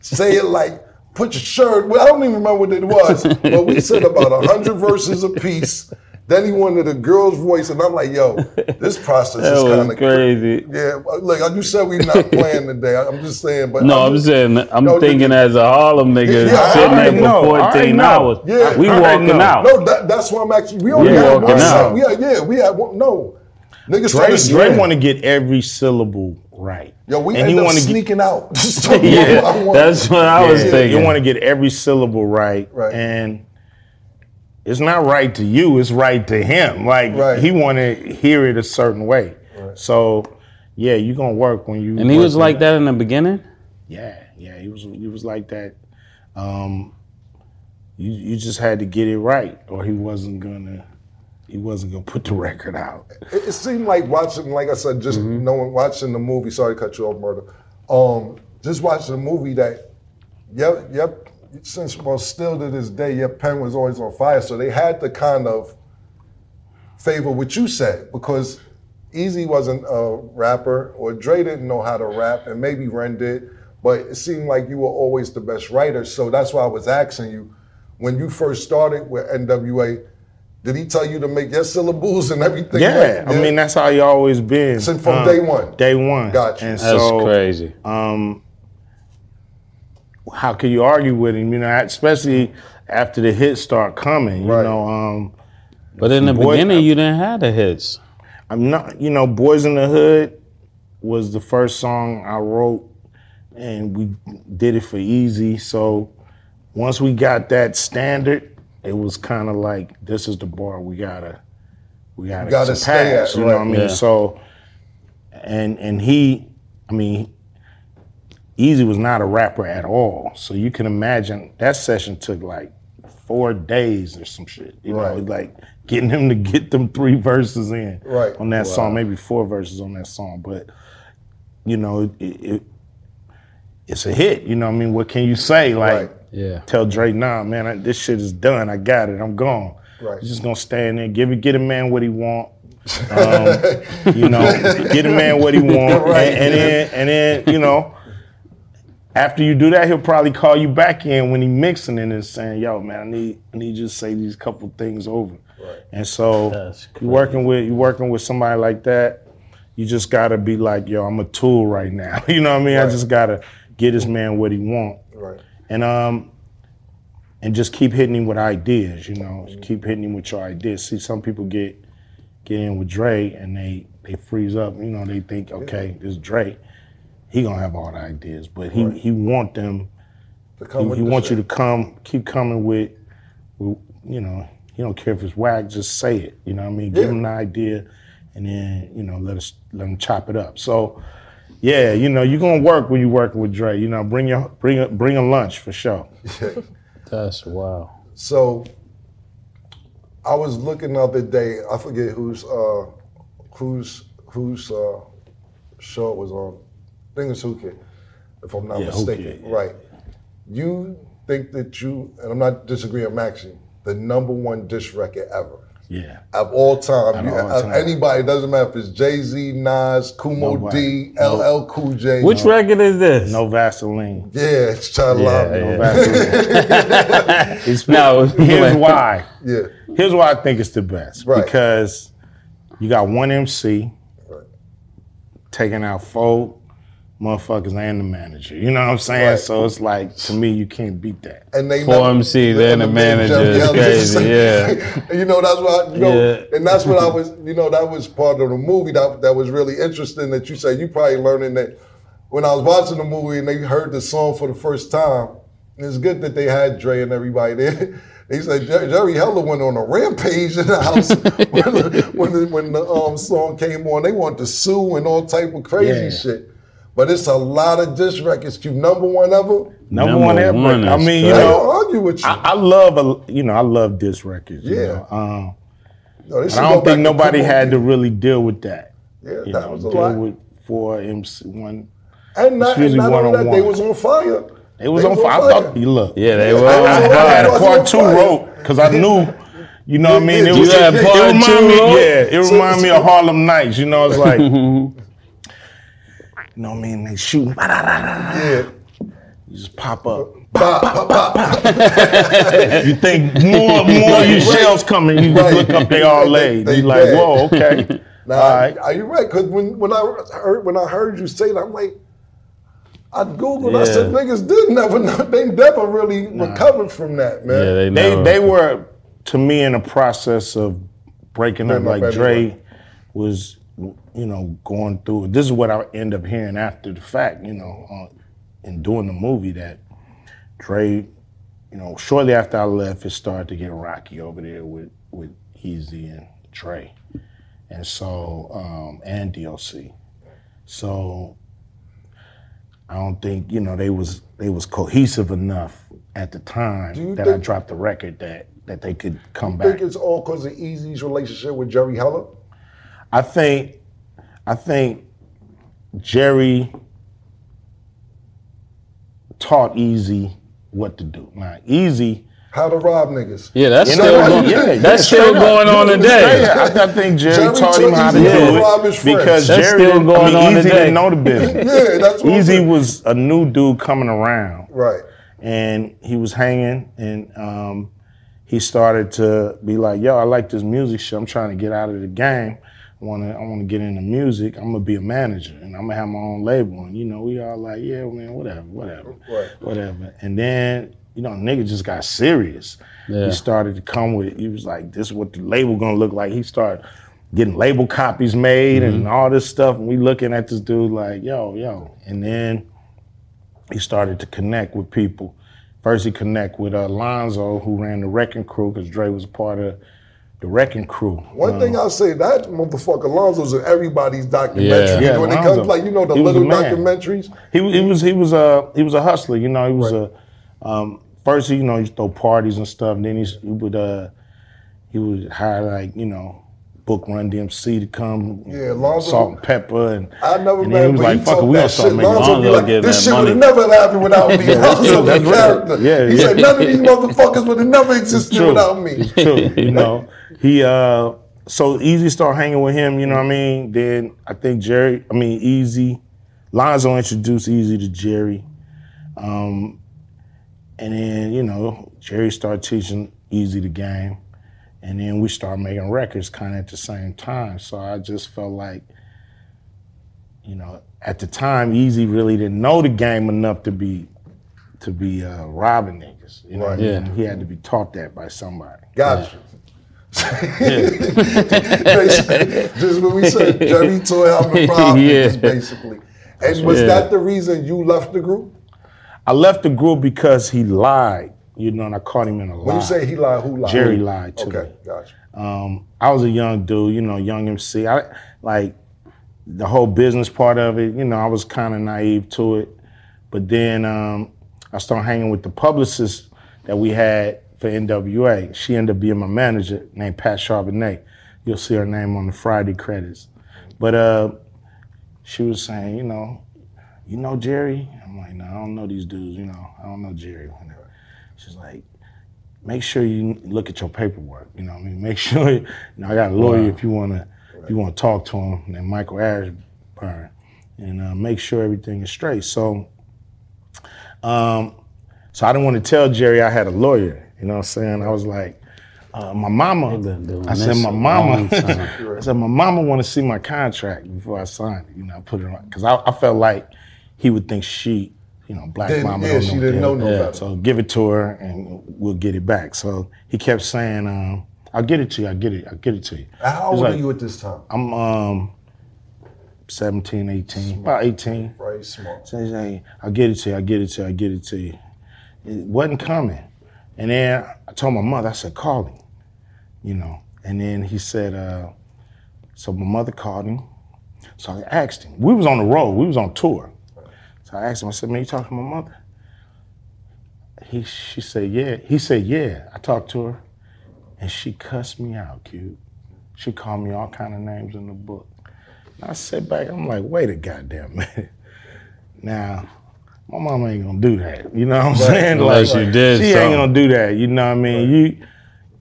Speaker 5: Say it like, put your shirt. Well, I don't even remember what it was, but we said about a hundred verses a piece. Then he wanted a girl's voice, and I'm like, yo, this process is kind of
Speaker 4: crazy.
Speaker 5: Yeah, look, you said we're not playing today. I'm just saying, but
Speaker 4: No, I'm
Speaker 5: just-
Speaker 4: saying I'm
Speaker 5: No,
Speaker 4: thinking
Speaker 5: you-
Speaker 4: as a Harlem nigga
Speaker 5: Yeah, I
Speaker 4: sitting there for
Speaker 8: know, I already
Speaker 4: 14
Speaker 8: know.
Speaker 4: hours.
Speaker 5: Yeah,
Speaker 4: we walking out.
Speaker 5: No, that, that's why I'm actually. We only
Speaker 4: We
Speaker 5: had one
Speaker 4: out.
Speaker 5: had, yeah, we had one. No, niggas
Speaker 8: Dre,
Speaker 5: started
Speaker 8: Dre want to get every syllable right.
Speaker 5: Yo, we
Speaker 8: and he
Speaker 5: ended up
Speaker 8: wanna get-
Speaker 5: sneaking out.
Speaker 4: Yeah, that's what I was
Speaker 8: Yeah,
Speaker 4: thinking.
Speaker 8: You want to get every syllable right,
Speaker 5: Right.
Speaker 8: and it's not right to you. It's right to him. Like
Speaker 5: Right.
Speaker 8: he want to hear it a certain way. So, yeah, you gonna work when you.
Speaker 4: and he was
Speaker 8: working
Speaker 4: like that in the beginning.
Speaker 8: Yeah, yeah, he was. He was like that. Um, you you just had to get it right, or he wasn't gonna. He wasn't gonna put the record out.
Speaker 5: It, it seemed like watching, like I said, just
Speaker 8: Mm-hmm.
Speaker 5: knowing watching the movie. Sorry to cut you off, murder. Um, just watching the movie that, yep, yep. Since well, still to this day, your pen was always on fire. So they had to kind of favor what you said because Eazy wasn't a rapper, or Dre didn't know how to rap, and maybe Ren did. But it seemed like you were always the best writer. So that's why I was asking you, when you first started with NWA, did he tell you to make your syllables and everything?
Speaker 8: Yeah,
Speaker 5: right?
Speaker 8: I mean that's how you always been
Speaker 5: Since from
Speaker 8: Um,
Speaker 5: day one.
Speaker 8: Day one.
Speaker 5: Gotcha.
Speaker 8: And
Speaker 4: That's
Speaker 8: so,
Speaker 4: crazy.
Speaker 8: um, how can you argue with him? You know, especially after the hits start coming. You
Speaker 5: Right.
Speaker 8: know, um,
Speaker 4: But in the
Speaker 8: Boy-
Speaker 4: beginning, you didn't have the hits.
Speaker 8: I'm not. You know, "Boyz n the Hood" was the first song I wrote, and we did it for Eazy. So once we got that standard, it was kind of like this is the bar we gotta we gotta,
Speaker 5: Gotta stay at,
Speaker 8: surpass. You know what I mean?
Speaker 4: Yeah.
Speaker 8: So and and he, I mean, Eazy was not a rapper at all. So you can imagine that session took like four days or some shit. You know,
Speaker 5: Right.
Speaker 8: like getting him to get them three verses in
Speaker 5: Right.
Speaker 8: on that song, maybe four verses on that song. But you know, it, it it's a hit. You know, what I mean, what can you say? Like,
Speaker 5: Right.
Speaker 4: Yeah.
Speaker 8: tell Dre, nah, man, I, this shit is done. I got it. I'm gone.
Speaker 5: Right.
Speaker 8: He's just gonna stand there, give it, get a man what he want. Um, you know, get a man what he want,
Speaker 5: Right.
Speaker 8: and, and then and then you know, after you do that, he'll probably call you back in when he mixing it and saying, "Yo, man, I need I need you to say these couple things over." Right. And so you're working with you working with somebody like that, you just gotta be like, "Yo, I'm a tool right now." You know what I mean? I just gotta get this man what he want
Speaker 5: Right.
Speaker 8: And um and just keep hitting him with ideas, you know. Keep hitting him with your ideas. See, some people get get in with Dre and they they freeze up. You know, they think, okay, this is Dre. He gonna have all the ideas, but he he want them.
Speaker 5: To come
Speaker 8: He, he wants you to come, keep coming with, with, you know. He don't care if it's whack. Just say it. You know what I mean? Give him the idea, and then you know let us let him chop it up. So. Yeah, you know, you're gonna work when you're working with Dre. You know, bring your bring a bring a lunch for sure.
Speaker 4: That's wow.
Speaker 5: So I was looking the other day. I forget whose uh, whose whose uh, show it was on. I think it's Hookah, if I'm not
Speaker 8: Yeah,
Speaker 5: mistaken.
Speaker 8: Hookah, yeah.
Speaker 5: Right. You think that you and I'm not disagreeing with Maxie, the number one dish record ever.
Speaker 8: Yeah.
Speaker 5: Of all time,
Speaker 8: Of
Speaker 5: you,
Speaker 8: all
Speaker 5: of
Speaker 8: time.
Speaker 5: anybody, doesn't matter if it's Jay Z, Nas, Kool Moe
Speaker 8: Nobody.
Speaker 5: Dee, LL Cool J.
Speaker 4: Which record is this?
Speaker 8: No Vaseline.
Speaker 5: Yeah, it's Child
Speaker 4: Yeah,
Speaker 5: Love.
Speaker 8: No
Speaker 4: yeah.
Speaker 8: Vaseline. It's-
Speaker 4: No,
Speaker 8: here's why.
Speaker 5: Yeah.
Speaker 8: Here's why I think it's the best.
Speaker 5: Right.
Speaker 8: Because you got one MC
Speaker 5: Right.
Speaker 8: taking out four motherfuckers and the manager. You know what I'm saying?
Speaker 5: Right.
Speaker 8: So it's like to me, you can't beat that.
Speaker 5: and they
Speaker 4: Four
Speaker 5: never-
Speaker 4: MCs
Speaker 5: they
Speaker 4: and the manager is crazy, yeah.
Speaker 5: you know that's what you know,
Speaker 4: Yeah.
Speaker 5: and that's what I was. You know that was part of the movie that that was really interesting. That you said you probably learning that when I was watching the movie and they heard the song for the first time. and It's good that they had Dre and everybody there. They said Jer- Jerry Heller went on a rampage in the house when, the, when, the, when the um, song came on. They wanted to sue and all type of crazy
Speaker 8: Yeah.
Speaker 5: shit. But it's a lot of diss records. Q number one ever.
Speaker 8: Number,
Speaker 4: Number
Speaker 8: one ever.
Speaker 4: one
Speaker 8: I mean, you
Speaker 5: know,
Speaker 4: I
Speaker 5: don't
Speaker 8: know,
Speaker 5: argue with you.
Speaker 8: I, I love a you know I love diss records. You
Speaker 5: Yeah.
Speaker 8: know? um,
Speaker 5: No, this
Speaker 8: but
Speaker 5: shit
Speaker 8: I don't think nobody
Speaker 5: Kumo
Speaker 8: had to really deal with that.
Speaker 5: Yeah,
Speaker 8: You
Speaker 5: that
Speaker 8: know,
Speaker 5: was a
Speaker 8: deal
Speaker 5: lot.
Speaker 8: with four MC one.
Speaker 5: and not, and not only that,
Speaker 8: one-on-one.
Speaker 5: they was on fire.
Speaker 8: It was on fire. I thought you look.
Speaker 4: Yeah, they
Speaker 5: Yeah,
Speaker 4: were.
Speaker 5: I
Speaker 8: I,
Speaker 5: was
Speaker 8: I
Speaker 5: on
Speaker 8: had
Speaker 5: fire.
Speaker 8: a part two
Speaker 5: fire.
Speaker 8: wrote because I knew, you know what I mean. It
Speaker 5: You
Speaker 8: was
Speaker 5: had
Speaker 8: it,
Speaker 4: part
Speaker 8: remind
Speaker 4: two
Speaker 8: me, yeah, it reminded me of Harlem Nights. You know, it's like, you know what I mean. They shooting,
Speaker 5: Yeah.
Speaker 8: you just pop up.
Speaker 5: Pop, pop, pop.
Speaker 8: You think more, more of your shells coming. You
Speaker 5: Right.
Speaker 8: look up, they all laid.
Speaker 5: they
Speaker 8: You like,
Speaker 5: dead.
Speaker 8: whoa, okay,
Speaker 5: Now,
Speaker 8: all right.
Speaker 5: are you right? Because when, when I heard when I heard you say that, I'm like, I googled. I said, niggas did never know. They never really recovered from that, man.
Speaker 4: Yeah, they
Speaker 8: They
Speaker 4: never.
Speaker 8: they were to me in a process of breaking up. Like Dre was, you know, going through. This is what I end up hearing after the fact. You know, uh, in doing the movie that Dre, you know, shortly after I left, it started to get rocky over there with with Eazy and Dre, and so um, and DLC. So I don't think you know they was they was cohesive enough at the time that I dropped the record that that they could come back.
Speaker 5: I think it's all because of Eazy's relationship with Jerry Heller.
Speaker 8: I think I think Jerry taught Eazy what to do. Now Eazy
Speaker 5: How to rob niggas.
Speaker 4: yeah, that's
Speaker 8: You
Speaker 4: still going.
Speaker 8: yeah, yeah,
Speaker 4: still going on today.
Speaker 8: I, I think Jerry,
Speaker 5: Jerry
Speaker 8: taught him how to do it
Speaker 5: rob his friends.
Speaker 8: because
Speaker 4: That's
Speaker 8: Jerry
Speaker 4: still going
Speaker 8: I mean,
Speaker 4: on
Speaker 8: Eazy
Speaker 4: today.
Speaker 8: didn't know the business.
Speaker 5: Yeah, that's what I'm Eazy
Speaker 8: was a new dude coming around.
Speaker 5: Right.
Speaker 8: and he was hanging and um, he started to be like, "Yo, I like this music shit. I'm trying to get out of the game. I want to. I want to get into music. I'm gonna be a manager and I'm gonna have my own label." And you know, we all like, "Yeah, man, whatever, whatever,
Speaker 5: Right.
Speaker 8: whatever." And then you know, nigga just got serious.
Speaker 4: Yeah.
Speaker 8: He started to come with. He was like, "This is what the label gonna look like." He started getting label copies made and all this stuff. And we looking at this dude like, "Yo, yo," and then he started to connect with people. First, he connect with uh, Lonzo, who ran the Wrecking Crew, because Dre was a part of the Wrecking Crew.
Speaker 5: One
Speaker 8: Uh,
Speaker 5: thing I'll say, that motherfucker Lonzo's in everybody's documentary.
Speaker 8: Yeah,
Speaker 5: when it comes, like, you know, the little documentaries.
Speaker 8: he, was- he was he was a he was a hustler. You know, he was a um, first. You know, he used to throw parties and stuff. Then he, he would uh, he would hire like you know. Book Run DMC to come,
Speaker 5: Yeah, Lonzo-
Speaker 8: Salt-N-Pepa, and
Speaker 5: I never
Speaker 8: and
Speaker 5: met him,
Speaker 8: was like, "Fuck it, we gonna start making
Speaker 5: Lonzo
Speaker 8: money."
Speaker 5: be
Speaker 4: Lonzo
Speaker 5: like, this shit would have never happened without me. Lonzo
Speaker 8: true,
Speaker 5: was
Speaker 8: that's right.
Speaker 5: character.
Speaker 8: Yeah,
Speaker 5: he
Speaker 8: yeah.
Speaker 5: said, none of these motherfuckers would have never existed without me.
Speaker 8: It's true. You know, he uh so Eazy start hanging with him, you know what I mean? Then I think Jerry, I mean Eazy, Lonzo introduced Eazy to Jerry. Um and then, you know, Jerry started teaching Eazy the game. And then we started making records kind of at the same time. So I just felt like, you know, at the time, Eazy really didn't know the game enough to be to be uh, robbing niggas. You know, what I
Speaker 5: Right.
Speaker 8: mean?
Speaker 4: Yeah.
Speaker 8: he had to be taught that by somebody.
Speaker 5: Got you. Basically, just what we said. Jerry taught him to rob
Speaker 4: Yeah.
Speaker 5: niggas, basically. And was
Speaker 4: Yeah.
Speaker 5: that the reason you left the group?
Speaker 8: I left the group because he lied. You know, and I caught him in a lie.
Speaker 5: When you say he lied, who lied?
Speaker 8: Jerry lied to
Speaker 5: Okay,
Speaker 8: me.
Speaker 5: got you.
Speaker 8: Um, I was a young dude, you know, young MC. I like the whole business part of it. You know, I was kind of naive to it, but then um, I started hanging with the publicist that we had for NWA. She ended up being my manager, named Pat Charbonnet. You'll see her name on the Friday credits. But uh, she was saying, you know, you know Jerry? I'm like, no, I don't know these dudes. You know, I don't know Jerry. She's like, make sure you look at your paperwork. You know, what I mean, make sure. You know, I got a lawyer if you wanna if you wanna talk to him. Named Michael Ashburn, and uh, make sure everything is straight. So, um, so I didn't want to tell Jerry I had a lawyer. You know what I'm saying? I was like, uh, my mama. I said, my mama. I said, my mama want to see my contract before I sign it. You know, I put it on because I, I felt like he would think she, you know, black
Speaker 5: Didn't-
Speaker 8: mama.
Speaker 5: yeah,
Speaker 8: don't
Speaker 5: she
Speaker 8: know
Speaker 5: didn't know no better.
Speaker 8: So give it to her and we'll get it back. So he kept saying, um, I'll get it to you. I'll get it. I'll get it to you.
Speaker 5: How old
Speaker 8: like-
Speaker 5: are you at this time?
Speaker 8: I'm um 17, 18, about 18.
Speaker 5: Very smart.
Speaker 8: So he's like, I'll get it to you. I'll get it to you. I'll get it to you. It wasn't coming. And then I told my mother, I said, call him. You know. And then he said, uh, so my mother called him. So I asked him. We was on the road. We was on tour. So I asked him, I said, man, you talking to my mother? He, she said, yeah. He said, yeah. I talked to her, and she cussed me out, Cube. She called me all kind of names in the book. And I sat back, I'm like, wait a goddamn minute. Now, my mama ain't gonna do that. You know what I'm saying?
Speaker 4: Unless you did
Speaker 8: She
Speaker 4: something.
Speaker 8: ain't gonna do that. You know what I mean? You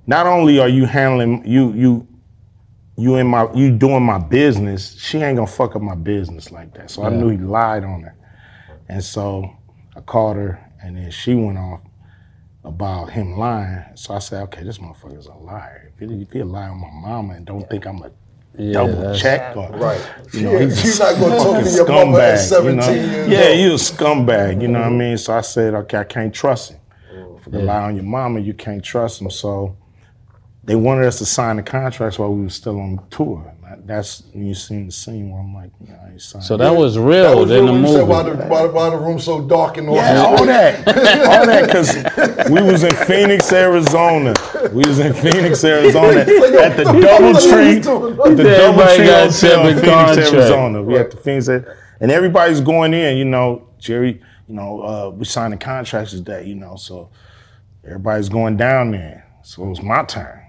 Speaker 8: not only are you handling you you you in my you doing my business, she ain't gonna fuck up my business like that. So I knew he lied on her. And so I called her and then she went off about him lying. So I said, okay, this motherfucker's a liar. If he, if he lie on my mama and don't think I'm a
Speaker 4: Yeah,
Speaker 8: double
Speaker 4: that's-
Speaker 8: check or
Speaker 5: Right.
Speaker 8: you know,
Speaker 5: Yeah,
Speaker 8: he's
Speaker 5: you're not gonna talk to
Speaker 8: fucking
Speaker 5: your mama at
Speaker 8: scumbag,
Speaker 5: 17
Speaker 8: you know?
Speaker 5: years
Speaker 8: Yeah, you a scumbag, you know what I mean? So I said, okay, I can't trust him. If you lie on your mama, you can't trust him. So they wanted us to sign the contracts while we were still on tour. That's when you seen the scene where I'm like, yeah, I ain't signing.
Speaker 4: So that was
Speaker 5: That
Speaker 4: real
Speaker 5: was
Speaker 4: in
Speaker 5: real
Speaker 4: the
Speaker 5: when you said why
Speaker 4: movie.
Speaker 5: the, why, the- why the room's so dark and all
Speaker 8: Yeah,
Speaker 5: that.
Speaker 8: all that, all that, because we was in Phoenix, Arizona. We was in Phoenix, Arizona, at the DoubleTree, at the
Speaker 4: Everybody
Speaker 8: DoubleTree Hotel in Phoenix,
Speaker 4: contract.
Speaker 8: Arizona. We at the Phoenix, and everybody's going in. You know, Jerry. You know, uh, we signed the contracts today. You know, so everybody's going down there. So it was my turn.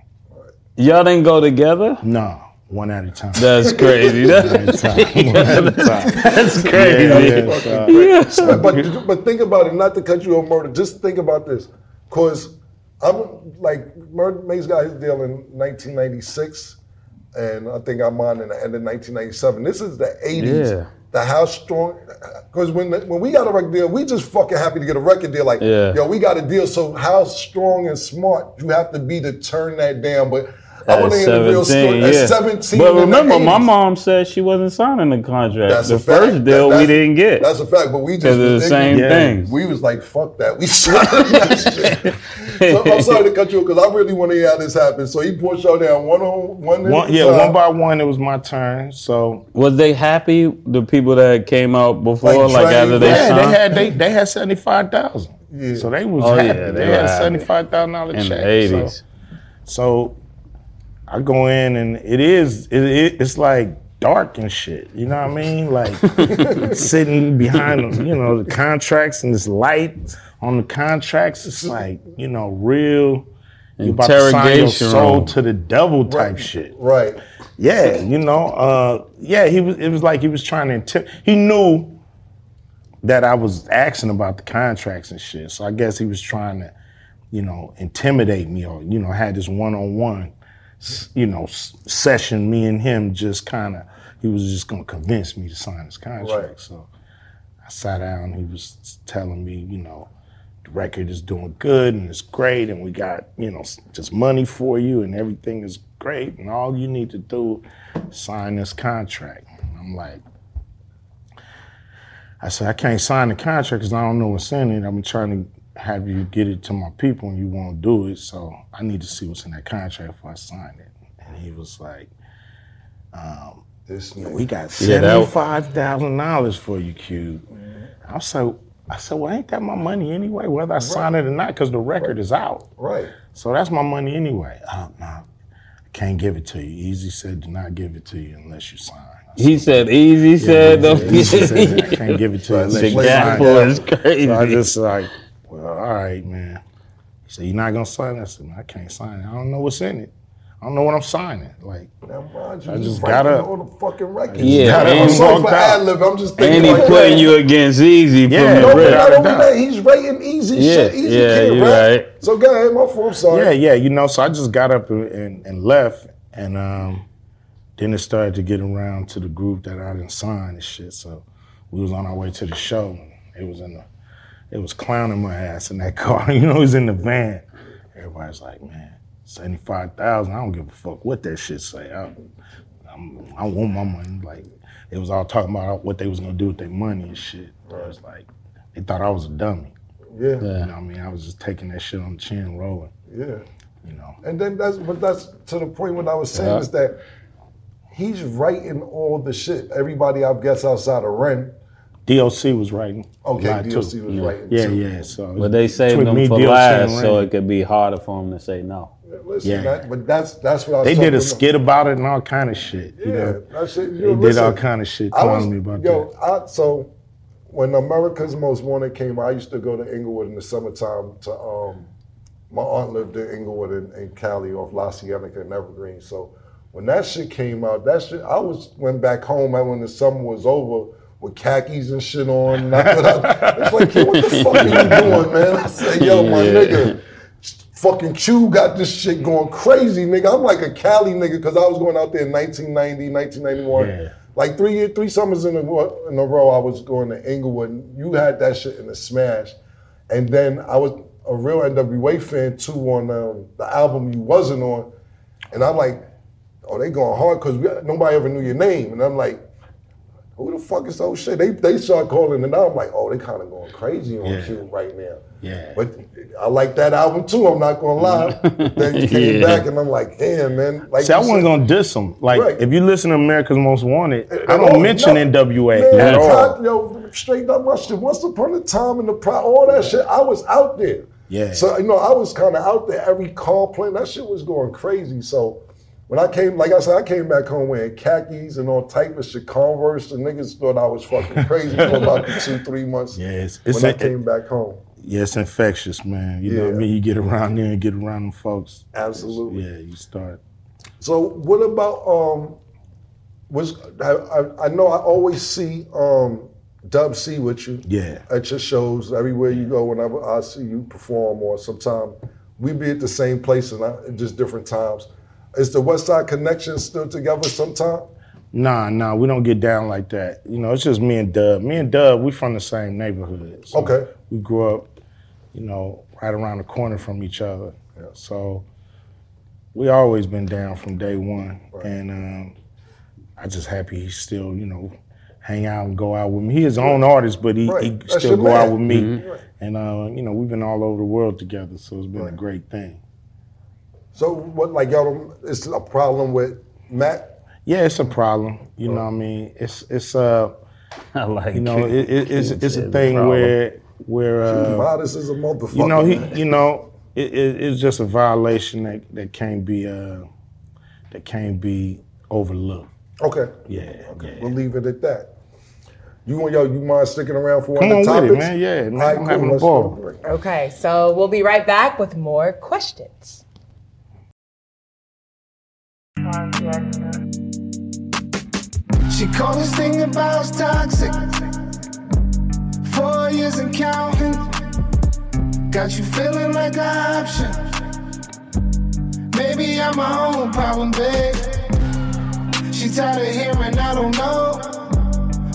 Speaker 4: Y'all didn't go together?
Speaker 8: No, one at a time.
Speaker 4: That's crazy.
Speaker 8: One at a
Speaker 4: That's,
Speaker 8: time. One at a time.
Speaker 4: that's crazy.
Speaker 8: Yeah, yeah, so-
Speaker 5: but but think about it. Not to cut you off, murder. Just think about this, because I'm like Murda Mase got his deal in 1996, and I think I'm on in the end of 1997. This is the 80s.
Speaker 4: Yeah.
Speaker 5: The how strong? Because when the, when we got a record deal, we just fucking happy to get a record deal. Like,
Speaker 4: Yeah.
Speaker 5: yo, we got a deal. So how strong and smart you have to be to turn that down? But I want to hear the real
Speaker 4: 17,
Speaker 5: story.
Speaker 4: yeah.
Speaker 5: At 17,
Speaker 4: But
Speaker 5: in the
Speaker 4: remember, my mom said she wasn't signing the contract.
Speaker 5: That's
Speaker 4: the
Speaker 5: a fact.
Speaker 4: first deal
Speaker 5: That-
Speaker 4: we didn't get.
Speaker 5: That's a fact, but we just
Speaker 4: Because of the same
Speaker 5: ignorant.
Speaker 4: things.
Speaker 5: We was like, fuck that. We signed that shit. So I'm sorry to cut you off because I really want to hear how this happened. So he pushed y'all down one on one.
Speaker 8: One, yeah,
Speaker 5: time.
Speaker 8: one by one, it was my turn. So
Speaker 4: Was they happy? The people that came out before,
Speaker 5: Like
Speaker 4: like, after they
Speaker 8: yeah,
Speaker 4: signed,
Speaker 8: they had they they had seventy five thousand.
Speaker 5: Yeah.
Speaker 8: So they was
Speaker 4: Oh,
Speaker 8: happy.
Speaker 4: yeah,
Speaker 8: they,
Speaker 4: they
Speaker 8: had
Speaker 4: happy.
Speaker 8: seventy five thousand dollar
Speaker 4: in
Speaker 8: check.
Speaker 4: the eighties.
Speaker 8: So, so I go in and it is it, it, it's like dark and shit. You know what I mean? Like sitting behind you know the contracts and this light on the contracts. It's like you know real. You about to sign your
Speaker 4: Interrogation
Speaker 8: soul
Speaker 4: room.
Speaker 8: to the devil type shit.
Speaker 5: Right.
Speaker 8: Yeah, you know, uh, yeah, he was. It was like he was trying to. Intim- he knew that I was asking about the contracts and shit. So I guess he was trying to, you know, intimidate me or you know had this one on one, you know, session. Me and him just kind of. He was just gonna convince me to sign his contract.
Speaker 5: Right.
Speaker 8: So I sat down. He was telling me, you know, the record is doing good and it's great, and we got you know just money for you, and everything is great, and all you need to do is sign this contract. And I'm like, I said I can't sign the contract because I don't know what's in it. I've been trying to have you get it to my people, and you won't do it. So I need to see what's in that contract before I sign it. And he was like, um,
Speaker 5: This you know,
Speaker 8: we got
Speaker 4: Yeah,
Speaker 8: seventy-five thousand dollars for you, Cube. I said, I said, well, ain't that my money anyway, whether I sign it or not, because the record is out.
Speaker 5: right.
Speaker 8: So that's my money anyway. Uh, oh, no, I can't give it to you. Eazy said, do not give it to you unless you sign. Said,
Speaker 4: He said, "Eazy said,
Speaker 8: "Yeah,
Speaker 4: though."
Speaker 8: Eazy said, I can't give it to you unless you sign.
Speaker 5: yeah.
Speaker 4: was crazy.
Speaker 8: So I just like, well, all right, man. He said, you're not gonna sign? I said, I can't sign it. I don't know what's in it. I don't know what I'm signing. Like,
Speaker 5: mind you,
Speaker 8: I just got up.
Speaker 5: on the fucking record.
Speaker 4: Yeah,
Speaker 8: got
Speaker 5: I'm sorry
Speaker 8: walked
Speaker 5: for
Speaker 8: out.
Speaker 5: ad lib. I'm just thinking
Speaker 4: and he
Speaker 5: like
Speaker 4: putting
Speaker 5: that.
Speaker 4: you against Eazy
Speaker 8: Yeah,
Speaker 4: from
Speaker 5: No,
Speaker 4: the
Speaker 5: but
Speaker 8: rip.
Speaker 5: not
Speaker 4: rip.
Speaker 5: only
Speaker 8: down.
Speaker 5: that, he's writing easy
Speaker 4: Yeah,
Speaker 5: shit. Eazy
Speaker 4: yeah,
Speaker 5: kid,
Speaker 4: you're
Speaker 5: right?
Speaker 4: right.
Speaker 5: So go ahead, my fault. I'm sorry.
Speaker 8: Yeah, yeah, you know, so I just got up and, and, and left, and um, then it started to get around to the group that I didn't sign and shit. So we was on our way to the show. It was in the, it was clowning my ass in that car. You know, it was in the van. Everybody's like, man, seventy five thousand. I don't give a fuck what that shit say. I, I'm, I want my money. Like it was all talking about what they was gonna do with their money and shit. I was like, they thought I was a dummy.
Speaker 5: Yeah,
Speaker 8: You know what I mean? I was just taking that shit on the chin, rolling.
Speaker 5: yeah.
Speaker 8: You know.
Speaker 5: And then that's, but that's to the point what I was saying
Speaker 4: Yeah.
Speaker 5: is that he's writing all the shit. Everybody, I guess, outside of Ren.
Speaker 8: DOC was writing.
Speaker 5: Okay,
Speaker 8: lot,
Speaker 5: DOC
Speaker 8: too.
Speaker 5: was writing.
Speaker 8: Yeah,
Speaker 5: too.
Speaker 8: yeah. So,
Speaker 4: But they saved
Speaker 8: between
Speaker 4: them
Speaker 8: me,
Speaker 4: for
Speaker 8: DOC, and
Speaker 4: last, so it could be harder for them to say no.
Speaker 5: Listen,
Speaker 8: Yeah.
Speaker 5: that, but that's that's what I was
Speaker 8: they did a
Speaker 5: about.
Speaker 8: skit about it and all kind of shit. You
Speaker 5: Yeah,
Speaker 8: know,
Speaker 5: that's it. You
Speaker 8: they
Speaker 5: know,
Speaker 8: did
Speaker 5: listen,
Speaker 8: all kind of shit
Speaker 5: I
Speaker 8: telling
Speaker 5: was,
Speaker 8: me about that.
Speaker 5: yo, I, so when America's Most Wanted came I used to go to Inglewood in the summertime to um my aunt lived in Inglewood in, in Cali off La Cienega and Evergreen. So when that shit came out, that shit I was went back home and when the summer was over with khakis and shit on. And I I- it's like, kid, what the fuck are you doing, man? I said, yo, my
Speaker 4: Yeah.
Speaker 5: nigga, fucking Q got this shit going crazy, nigga. I'm like a Cali nigga because I was going out there in 1990, 1991.
Speaker 8: Yeah.
Speaker 5: Like three year, three summers in a, in a row, I was going to Inglewood. And you had that shit in a smash. And then I was a real NWA fan too on um, the album you wasn't on. And I'm like, oh, they going hard because nobody ever knew your name. And I'm like, who the fuck is those shit? They they start calling and I'm like, oh, they kind of going crazy on
Speaker 8: Yeah.
Speaker 5: Q right now.
Speaker 8: Yeah.
Speaker 5: But I like that album too. I'm not gonna lie. then you came
Speaker 4: Yeah.
Speaker 5: back and I'm like, damn, man. Like
Speaker 8: See, I wasn't gonna diss them. Like,
Speaker 5: Right.
Speaker 8: if you listen to America's Most Wanted, I don't
Speaker 5: all,
Speaker 8: mention
Speaker 5: no.
Speaker 8: NWA
Speaker 5: Man,
Speaker 8: at all.
Speaker 5: Yo, straight up my shit. Once upon a time in the pro, all that shit, I was out there.
Speaker 8: Yeah.
Speaker 5: So you know, I was kind of out there. Every call playing, that shit was going crazy. So when I came, like I said, I came back home wearing khakis and all type of shit, Converse. And niggas thought I was fucking crazy for about two, three months.
Speaker 8: Yeah, it's-
Speaker 5: when I
Speaker 8: a-
Speaker 5: came back home.
Speaker 8: Yeah, it's infectious, man. You know what I mean? You get around there and get around them folks.
Speaker 5: Absolutely.
Speaker 8: Yeah, you start.
Speaker 5: So what about um? Was I, I, I know I always see um Dub C with you.
Speaker 8: Yeah.
Speaker 5: At your shows, everywhere you go, whenever I see you perform, or sometime we be at the same place and I, just different times. Is the West Side Connection still together sometime?
Speaker 8: Nah, nah, we don't get down like that. You know, it's just me and Dub. Me and Dub, we from the same neighborhood. So
Speaker 5: Okay.
Speaker 8: We grew up, you know, right around the corner from each other. Yeah. So we always been down from day one. And um, I just happy he's still, you know, hang out and go out with me. He his own artist, but he,
Speaker 5: Right.
Speaker 8: he still go out with me.
Speaker 5: Mhm.
Speaker 8: And uh, you know, we've been all over the world together, so it's been a great thing.
Speaker 5: So what, like y'all, don't, it's a problem with Mack?
Speaker 8: Yeah, it's a problem. You know what I mean? It's it's uh
Speaker 4: I like
Speaker 8: you know,
Speaker 4: it.
Speaker 8: it, it, it's it's a thing
Speaker 4: problem.
Speaker 8: where where uh,
Speaker 5: Modest as a motherfucker.
Speaker 8: you know he you know it, it, it's just a violation that that can't be uh that can't be overlooked.
Speaker 5: Okay.
Speaker 8: Yeah,
Speaker 5: Okay. We'll leave it at that. You want yo, you mind sticking around for one
Speaker 8: Come
Speaker 5: of the
Speaker 8: on with
Speaker 5: topics?
Speaker 8: it, man. Yeah, man.
Speaker 5: All right,
Speaker 8: I'm
Speaker 5: cool.
Speaker 8: having a
Speaker 5: Let's
Speaker 8: ball.
Speaker 3: Okay, so we'll be right back with more questions.
Speaker 9: She called this thing about toxic. Four years and counting. Got you feeling like an option. Maybe I'm my own problem, babe. She tired of hearing I don't know.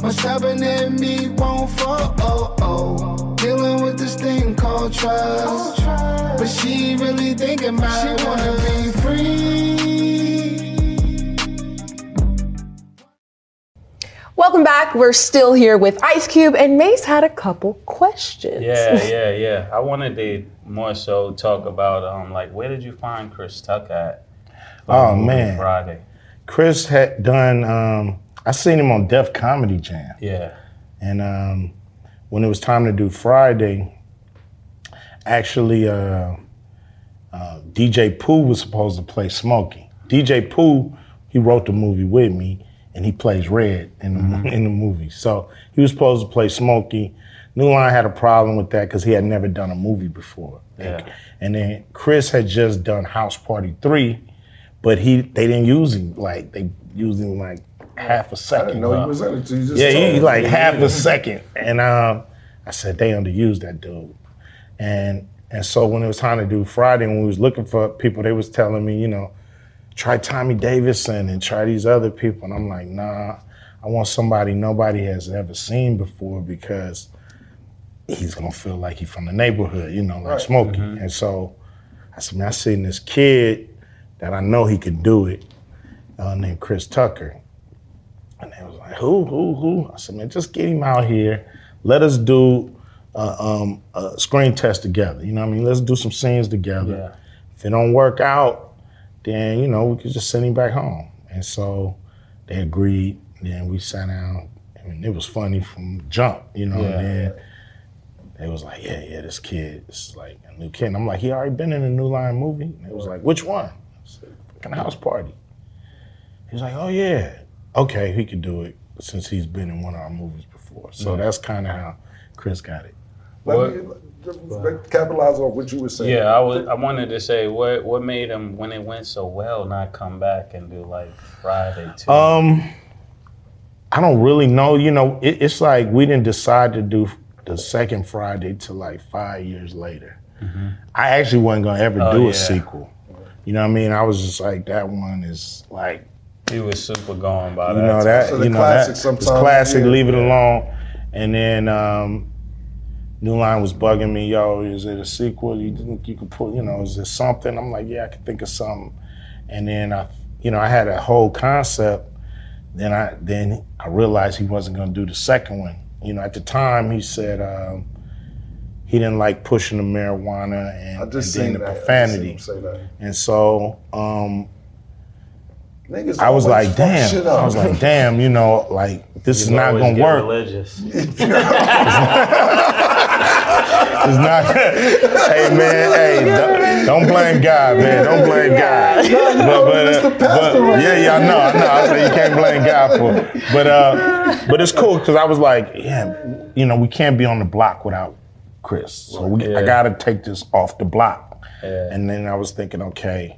Speaker 9: My stubborn in me won't fall. Oh, oh. Dealing with this thing called trust. But she really thinking about She wanna be free.
Speaker 3: Welcome back. We're still here with Ice Cube, and Mase had a couple questions.
Speaker 4: Yeah, yeah, yeah. I wanted to more so talk about um like where did you find Chris Tucker at?
Speaker 8: Oh, man.
Speaker 4: Friday.
Speaker 8: Chris had done um I seen him on Def Comedy Jam.
Speaker 4: Yeah.
Speaker 8: And um, when it was time to do Friday, actually, uh, uh, DJ Pooh was supposed to play Smokey. DJ Pooh, he wrote the movie with me, and he plays Red in the mo- in the movie. So he was supposed to play Smokey. New Line had a problem with that because he had never done a movie before.
Speaker 4: Yeah.
Speaker 8: And then Chris had just done House Party Three, but he they didn't use him like they used him like half a second.
Speaker 5: didn't know he was in it. you just
Speaker 8: Yeah, he,
Speaker 5: me.
Speaker 8: like half a second. And um, I said, they underused that dude. And and so when it was time to do Friday, when we was looking for people, they was telling me, you know, try Tommy Davidson and try these other people. And I'm like, nah, I want somebody nobody has ever seen before because he's gonna feel like he's from the neighborhood, you know, like
Speaker 5: Right.
Speaker 8: Smokey. And so I said, man, I seen this kid that I know he could do it, uh, named Chris Tucker. And they was like, who, who, who? I said, man, just get him out here. Let us do uh, um, a screen test together. You know what I mean? Let's do some scenes together.
Speaker 4: Yeah.
Speaker 8: If it don't work out, then, you know, we could just send him back home. And so they agreed. Then we sat down. I mean, it was funny from jump, you know.
Speaker 4: Yeah.
Speaker 8: And then they was like, yeah, yeah, this kid is like a new kid. And I'm like, he already been in a New Line movie? And they was like, which one? I said, fucking House Party. He's like, oh, yeah. Okay, he could do it since he's been in one of our movies before. before. So that's kind of how Chris got it.
Speaker 5: Let me capitalize on what you were saying.
Speaker 4: Yeah, I was. I wanted to say what what made him when it went so well not come back and do like Friday too.
Speaker 8: Um, I don't really know. You know, it, it's like we didn't decide to do the second Friday till like five years later. I actually wasn't gonna ever
Speaker 4: Oh,
Speaker 8: do
Speaker 4: yeah.
Speaker 8: a sequel. You know what I mean? I was just like, that one is like,
Speaker 4: he was super gone by
Speaker 8: you
Speaker 4: that.
Speaker 8: know
Speaker 4: time.
Speaker 8: that,
Speaker 5: So the
Speaker 8: you know
Speaker 5: classic
Speaker 8: that,
Speaker 5: sometimes,
Speaker 8: it's classic.
Speaker 5: yeah.
Speaker 8: Leave it alone. And then um, New Line was bugging me, yo, is it a sequel? You think you could put, you know, is there something? I'm like, yeah, I can think of something. And then I, you know, I had a whole concept. Then I then I realized he wasn't going to do the second one. You know, at the time he said um, he didn't like pushing the marijuana and,
Speaker 5: I just
Speaker 8: and then
Speaker 5: seen
Speaker 8: the
Speaker 5: that. I just
Speaker 8: profanity.
Speaker 5: seen him say that.
Speaker 8: And so um,
Speaker 5: Niggas
Speaker 8: I was like, damn. I was like, damn. You know, like this is not gonna work.
Speaker 4: Religious.
Speaker 8: It's not. hey man, hey, don't, don't blame God, man. Don't blame God.
Speaker 5: know, Mr. Pastor right
Speaker 8: yeah, yeah, I know, I know. I say you can't blame God for it. But uh, but it's cool because I was like, yeah, you know, we can't be on the block without Chris. So we, I gotta take this off the block.
Speaker 4: Yeah.
Speaker 8: And then I was thinking, okay,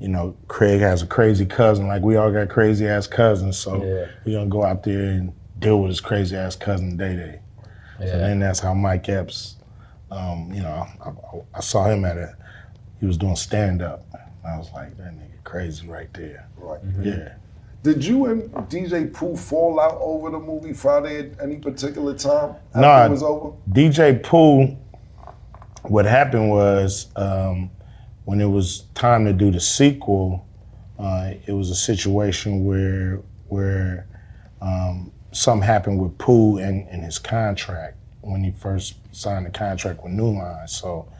Speaker 8: you know, Craig has a crazy cousin, like we all got crazy ass cousins. So
Speaker 4: Yeah.
Speaker 8: we're gonna go out there and deal with his crazy ass cousin Day Day. So then that's how Mike Epps, um, you know, I, I- I saw him at a, he was doing stand up. I was like, that nigga crazy right there.
Speaker 5: Right.
Speaker 8: Yeah.
Speaker 5: Did you and DJ Pooh fall out over the movie Friday at any particular time after
Speaker 8: Nah.
Speaker 5: it was over?
Speaker 8: DJ Pooh, what happened was um, when it was time to do the sequel, uh, it was a situation where where um, something happened with Pooh and, and his contract when he first signed the contract with New Line. So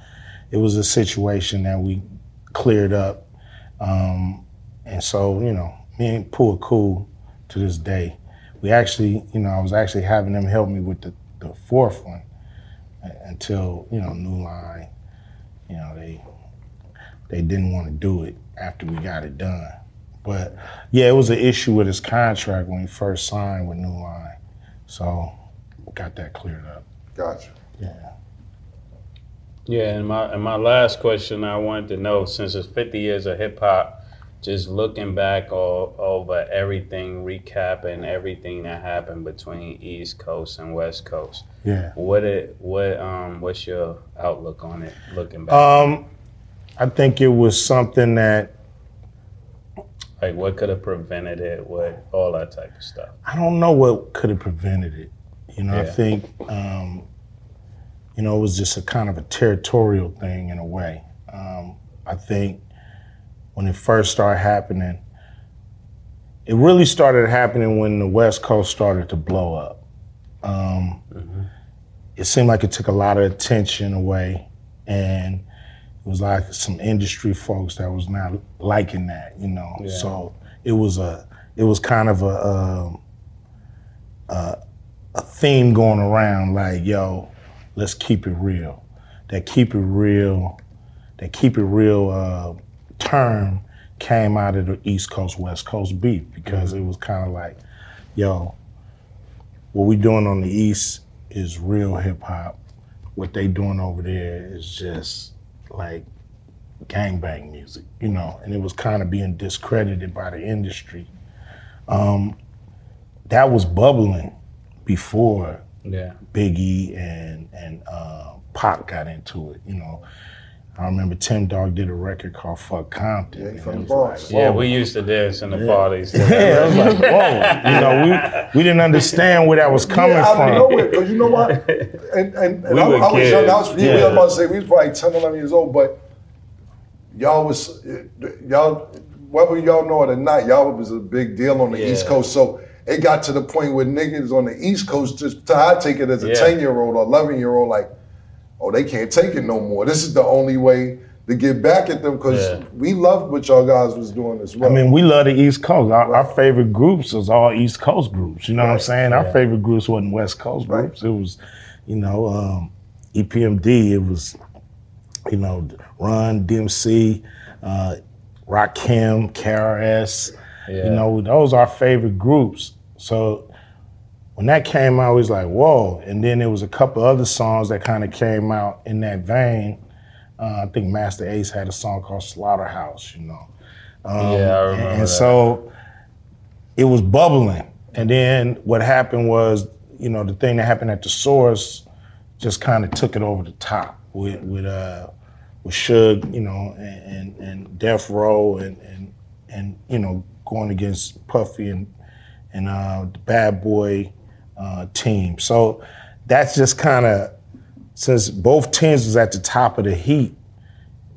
Speaker 8: it was a situation that we cleared up. Um, and so, you know, me and Pooh are cool to this day. We actually, you know, I was actually having them help me with the, the fourth one uh, until, you know, New Line, you know, they they didn't want to do it after we got it done. But yeah, it was an issue with his contract when he first signed with New Line. So got that cleared up.
Speaker 5: Gotcha.
Speaker 8: Yeah.
Speaker 4: Yeah, and my and my last question I wanted to know since it's 50 years of hip hop, just looking back all, over everything, recapping everything that happened between East Coast and West Coast.
Speaker 8: Yeah.
Speaker 4: What it what um what's your outlook on it looking back?
Speaker 8: Um, I think it was something that
Speaker 4: like what could have prevented it? What all that type of stuff.
Speaker 8: I don't know what could have prevented it. You know, I think, um, you know, it was just a kind of a territorial thing in a way. Um, I think when it first started happening, it really started happening when the West Coast started to blow up. Um, It seemed like it took a lot of attention away, and it was like some industry folks that was not liking that, you know.
Speaker 4: Yeah.
Speaker 8: So it was a, it was kind of a, um, a, a theme going around, like, yo, let's keep it real. That keep it real, that keep it real uh, term came out of the East Coast West Coast beef because it was kind of like, yo, what we doing on the East is real hip hop. What they doing over there is just like gangbang music, you know, and it was kind of being discredited by the industry. Um, that was bubbling before
Speaker 4: Yeah.
Speaker 8: Biggie and and uh, Pac got into it. You know, I remember Tim Dog did a record called "Fuck Compton."
Speaker 5: Yeah, from the
Speaker 8: like,
Speaker 4: Yeah, we used to dance in the
Speaker 8: Yeah.
Speaker 4: parties.
Speaker 8: Yeah, I was like, whoa. You know, we we didn't understand where that was coming
Speaker 5: yeah, out
Speaker 8: from.
Speaker 5: of nowhere, because you know what? And and, and
Speaker 4: We
Speaker 5: I,
Speaker 4: were
Speaker 5: I was young. I was,
Speaker 4: kids.
Speaker 5: yeah. I was about to say we was probably 10, 11 years old, but y'all was y'all whether y'all know it or not, y'all was a big deal on the East Coast. So it got to the point where niggas on the East Coast just I take it as a
Speaker 4: Yeah.
Speaker 5: ten year old or eleven year old like, oh they can't take it no more. This is the only way to get back at them because
Speaker 4: Yeah.
Speaker 5: we loved what y'all guys was doing as well.
Speaker 8: I mean, we love the East Coast. Our, our favorite groups was all East Coast groups. You know what I'm
Speaker 5: Right.
Speaker 8: saying? Our
Speaker 4: Yeah.
Speaker 8: favorite groups wasn't West Coast
Speaker 5: Right.
Speaker 8: groups. It was, you know, um, EPMD. It was, you know, Run, DMC, uh, Rakim, KRS.
Speaker 4: Yeah.
Speaker 8: You know, those are our favorite groups. So when that came out, it was like, whoa. And then there was a couple other songs that kind of came out in that vein. Uh, I think Masta Ace had a song called Slaughterhouse, you know. Um,
Speaker 4: Yeah, I
Speaker 8: and-
Speaker 4: remember
Speaker 8: And
Speaker 4: that.
Speaker 8: so it was bubbling. And then what happened was, you know, the thing that happened at the source just kind of took it over the top with with uh with Suge, you know, and and, and Death Row and and and you know going against Puffy and and uh, the Bad Boy uh, team. So that's just kind of since both teams was at the top of the heat,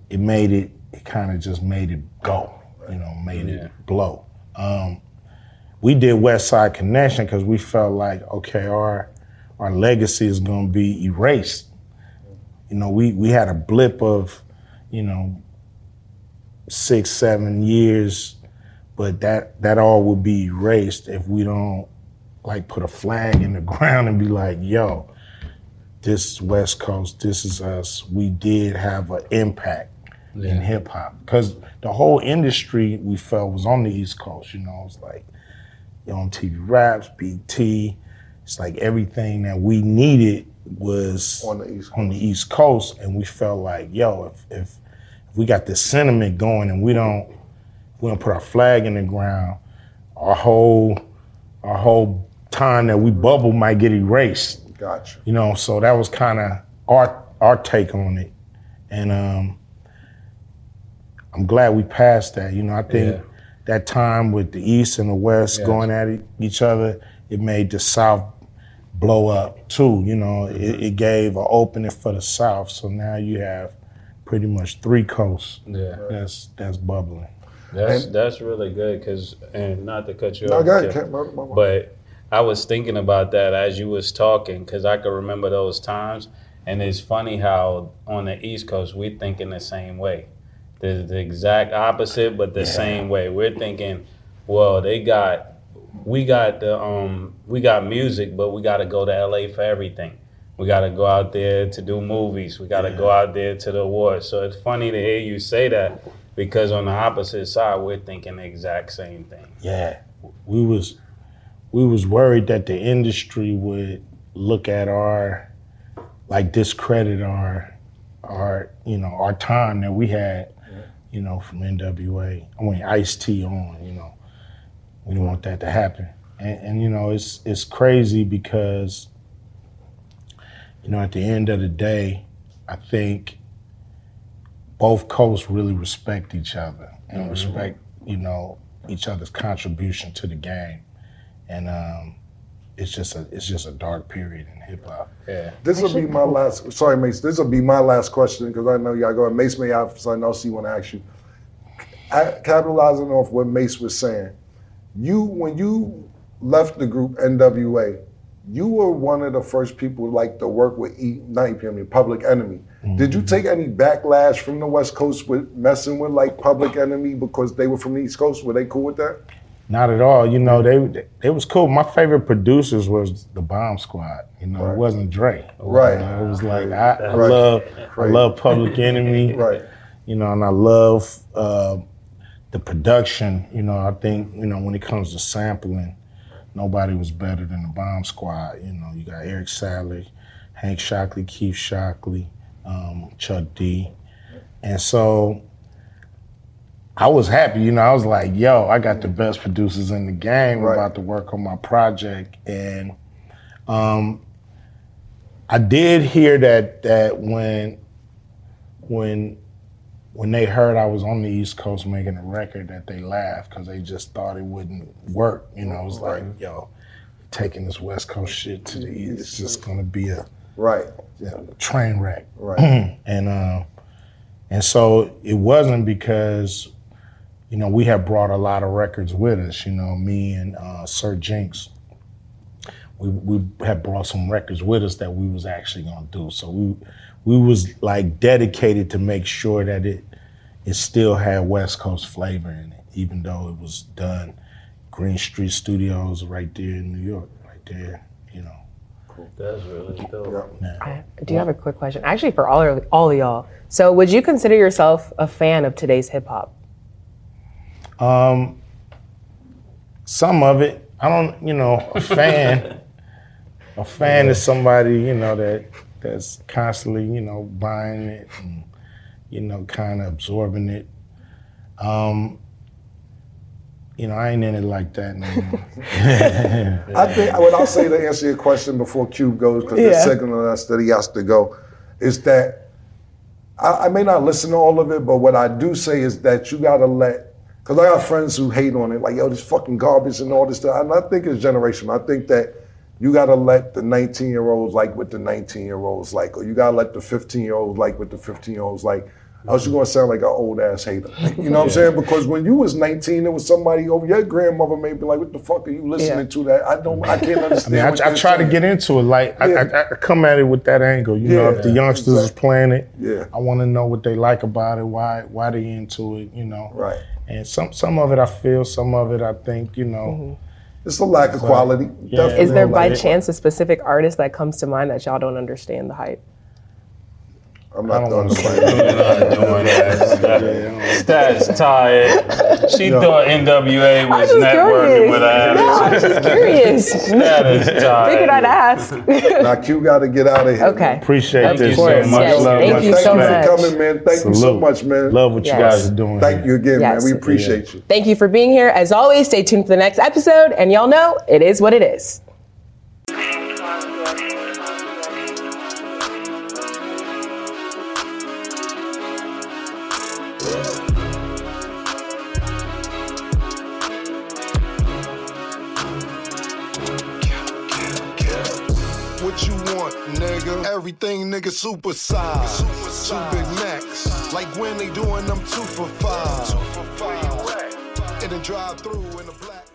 Speaker 8: it made it. It kind of just made it go. You know, made it blow. Um, we did Westside Connection because we felt like okay, our our legacy is going to be erased. You know, we we had a blip of, you know, six seven years, but that that all would be erased if we don't like put a flag in the ground and be like, yo, this West Coast, this is us. We did have an impact in hip hop because the whole industry we felt was on the East Coast. You know, it's like you know, on TV raps, BET. It's like everything that we needed was
Speaker 5: On the East
Speaker 8: on the East Coast, and we felt like, yo, if if, if we got this sentiment going and we don't we don't put our flag in the ground, our whole our whole time that we bubble might get erased.
Speaker 5: Gotcha.
Speaker 8: You know, so that was kind of our our take on it, and um, I'm glad we passed that. You know, I think
Speaker 4: Yeah.
Speaker 8: that time with the East and the West going at each other, it made the South blow up too. You know, it, it gave an opening for the South. So now you have pretty much three coasts
Speaker 4: Yeah.
Speaker 8: that's that's bubbling.
Speaker 4: That's
Speaker 5: And-
Speaker 4: that's really good because and not to cut you
Speaker 5: No,
Speaker 4: off,
Speaker 5: go ahead.
Speaker 4: Kim,
Speaker 5: My- my- my-
Speaker 4: but I was thinking about that as you was talking because I could remember those times, and it's funny how on the East Coast we think in the same way, the, the exact opposite, but the same way. We're thinking, well, they got we got the um we got music, but we got to go to LA for everything. We got to go out there to do movies. We got to go out there to the awards. So it's funny to hear you say that because on the opposite side, we're thinking the exact same thing.
Speaker 8: Yeah, we was we was worried that the industry would look at our like discredit our our you know our time that we had you know from NWA. I mean Ice T on you know we didn't want that to happen. And, and you know it's it's crazy because you know at the end of the day, I think both coasts really respect each other and respect you know each other's contribution to the game, and um, it's just a it's just a dark period in hip hop.
Speaker 4: Yeah.
Speaker 5: This will be my last. Sorry, Mase. This will be my last question because I know y'all going. Mase may have something else he want to ask you. I- Capitalizing off what Mase was saying, you when you left the group NWA, you were one of the first people like to work with E. Not EP, I mean Public Enemy. Did you take any backlash from the West Coast with messing with like Public Enemy because they were from the East Coast? Were they cool with that?
Speaker 8: Not at all. You know, they they was cool. My favorite producers was the Bomb Squad. You know,
Speaker 5: Right.
Speaker 8: it wasn't Dre.
Speaker 5: Right.
Speaker 8: You know, it was like I, I
Speaker 5: Right.
Speaker 8: love I love Public Enemy.
Speaker 5: Right.
Speaker 8: You know, and I love uh, the production. You know, I think you know when it comes to sampling, nobody was better than the Bomb Squad. You know, you got Eric Sadler, Hank Shocklee, Keith Shocklee, um, Chuck D, and so I was happy. You know, I was like, "Yo, I got the best producers in the game.
Speaker 5: Right.
Speaker 8: about to work on my project." And um, I did hear that that when when when they heard I was on the East Coast making a record, that they laughed because they just thought it wouldn't work. You know, it was like, "Yo, taking this West Coast shit to the East, it's just gonna be a
Speaker 5: Right.
Speaker 8: know, train wreck."
Speaker 5: Right.
Speaker 8: and uh, and so it wasn't because you know we had brought a lot of records with us. You know, me and uh, Sir Jinx, we we had brought some records with us that we was actually gonna do. So we we was like dedicated to make sure that it it still had West Coast flavor in it, even though it was done Greene Street Studios right there in New York, right there. You.
Speaker 4: That's really dope.
Speaker 3: I do have a quick question, actually, for all of, all of y'all. So, would you consider yourself a fan of today's hip hop?
Speaker 8: Um, some of it, I don't, you know, a fan. A fan is somebody you know that that's constantly you know buying it and you know kind of absorbing it. Um, you know, I ain't in it like that no.
Speaker 5: I think what I'll say to answer your question before Cube goes, because
Speaker 3: Yeah.
Speaker 5: the second of us that he has to go, is that I, I may not listen to all of it, but what I do say is that you gotta let, because I got friends who hate on it, like yo, this fucking garbage and all this stuff. And I think it's generational. I think that you gotta let the 19 year olds like what the 19 year olds like, or you gotta let the 15 year olds like what the 15 year olds like. Else you're gonna sound like an old ass hater. You know what I'm saying? Because when you was 19, there was somebody over your grandmother may be like, "What the fuck are you listening to?" That I don't, I can't
Speaker 8: I mean, I, I try to get into it. Like I,
Speaker 5: Yeah.
Speaker 8: I, I come at it with that angle. You know, if the
Speaker 5: Yeah,
Speaker 8: youngsters is playing it,
Speaker 5: Yeah.
Speaker 8: I want to know what they like about it, why why they into it. You know,
Speaker 5: Right.
Speaker 8: And some some of it I feel, some of it I think. You know, mm-hmm.
Speaker 5: It's a lack of quality.
Speaker 8: Yeah.
Speaker 5: Definitely
Speaker 3: Is there by chance a specific artist that comes to mind that y'all don't understand the hype?
Speaker 5: I'm not
Speaker 8: don't
Speaker 5: throwing
Speaker 8: to
Speaker 5: nobody.
Speaker 4: doing that. Stats tired. She thought NWA was networking
Speaker 3: curious.
Speaker 4: with her
Speaker 3: No, I'm just curious.
Speaker 4: Status tired.
Speaker 3: Figured I'd ask.
Speaker 5: Now Q got to get out of here.
Speaker 3: okay.
Speaker 8: appreciate
Speaker 3: Of
Speaker 8: this
Speaker 3: course,
Speaker 8: so much.
Speaker 3: yes.
Speaker 8: Love,
Speaker 3: Thank
Speaker 8: much
Speaker 3: you
Speaker 5: Thank
Speaker 3: so
Speaker 5: you
Speaker 3: much.
Speaker 5: for coming, man. Thank you so much, man.
Speaker 8: Love what
Speaker 3: Yes.
Speaker 8: you guys are doing.
Speaker 5: Thank you again,
Speaker 3: Yes.
Speaker 5: man. We appreciate you.
Speaker 3: Thank you for being here. As always, stay tuned for the next episode. And y'all know it is what it is.
Speaker 7: Nigga? Everything, nigga, super size. Two big necks. Like when they doing them two for five. In the drive through in the black.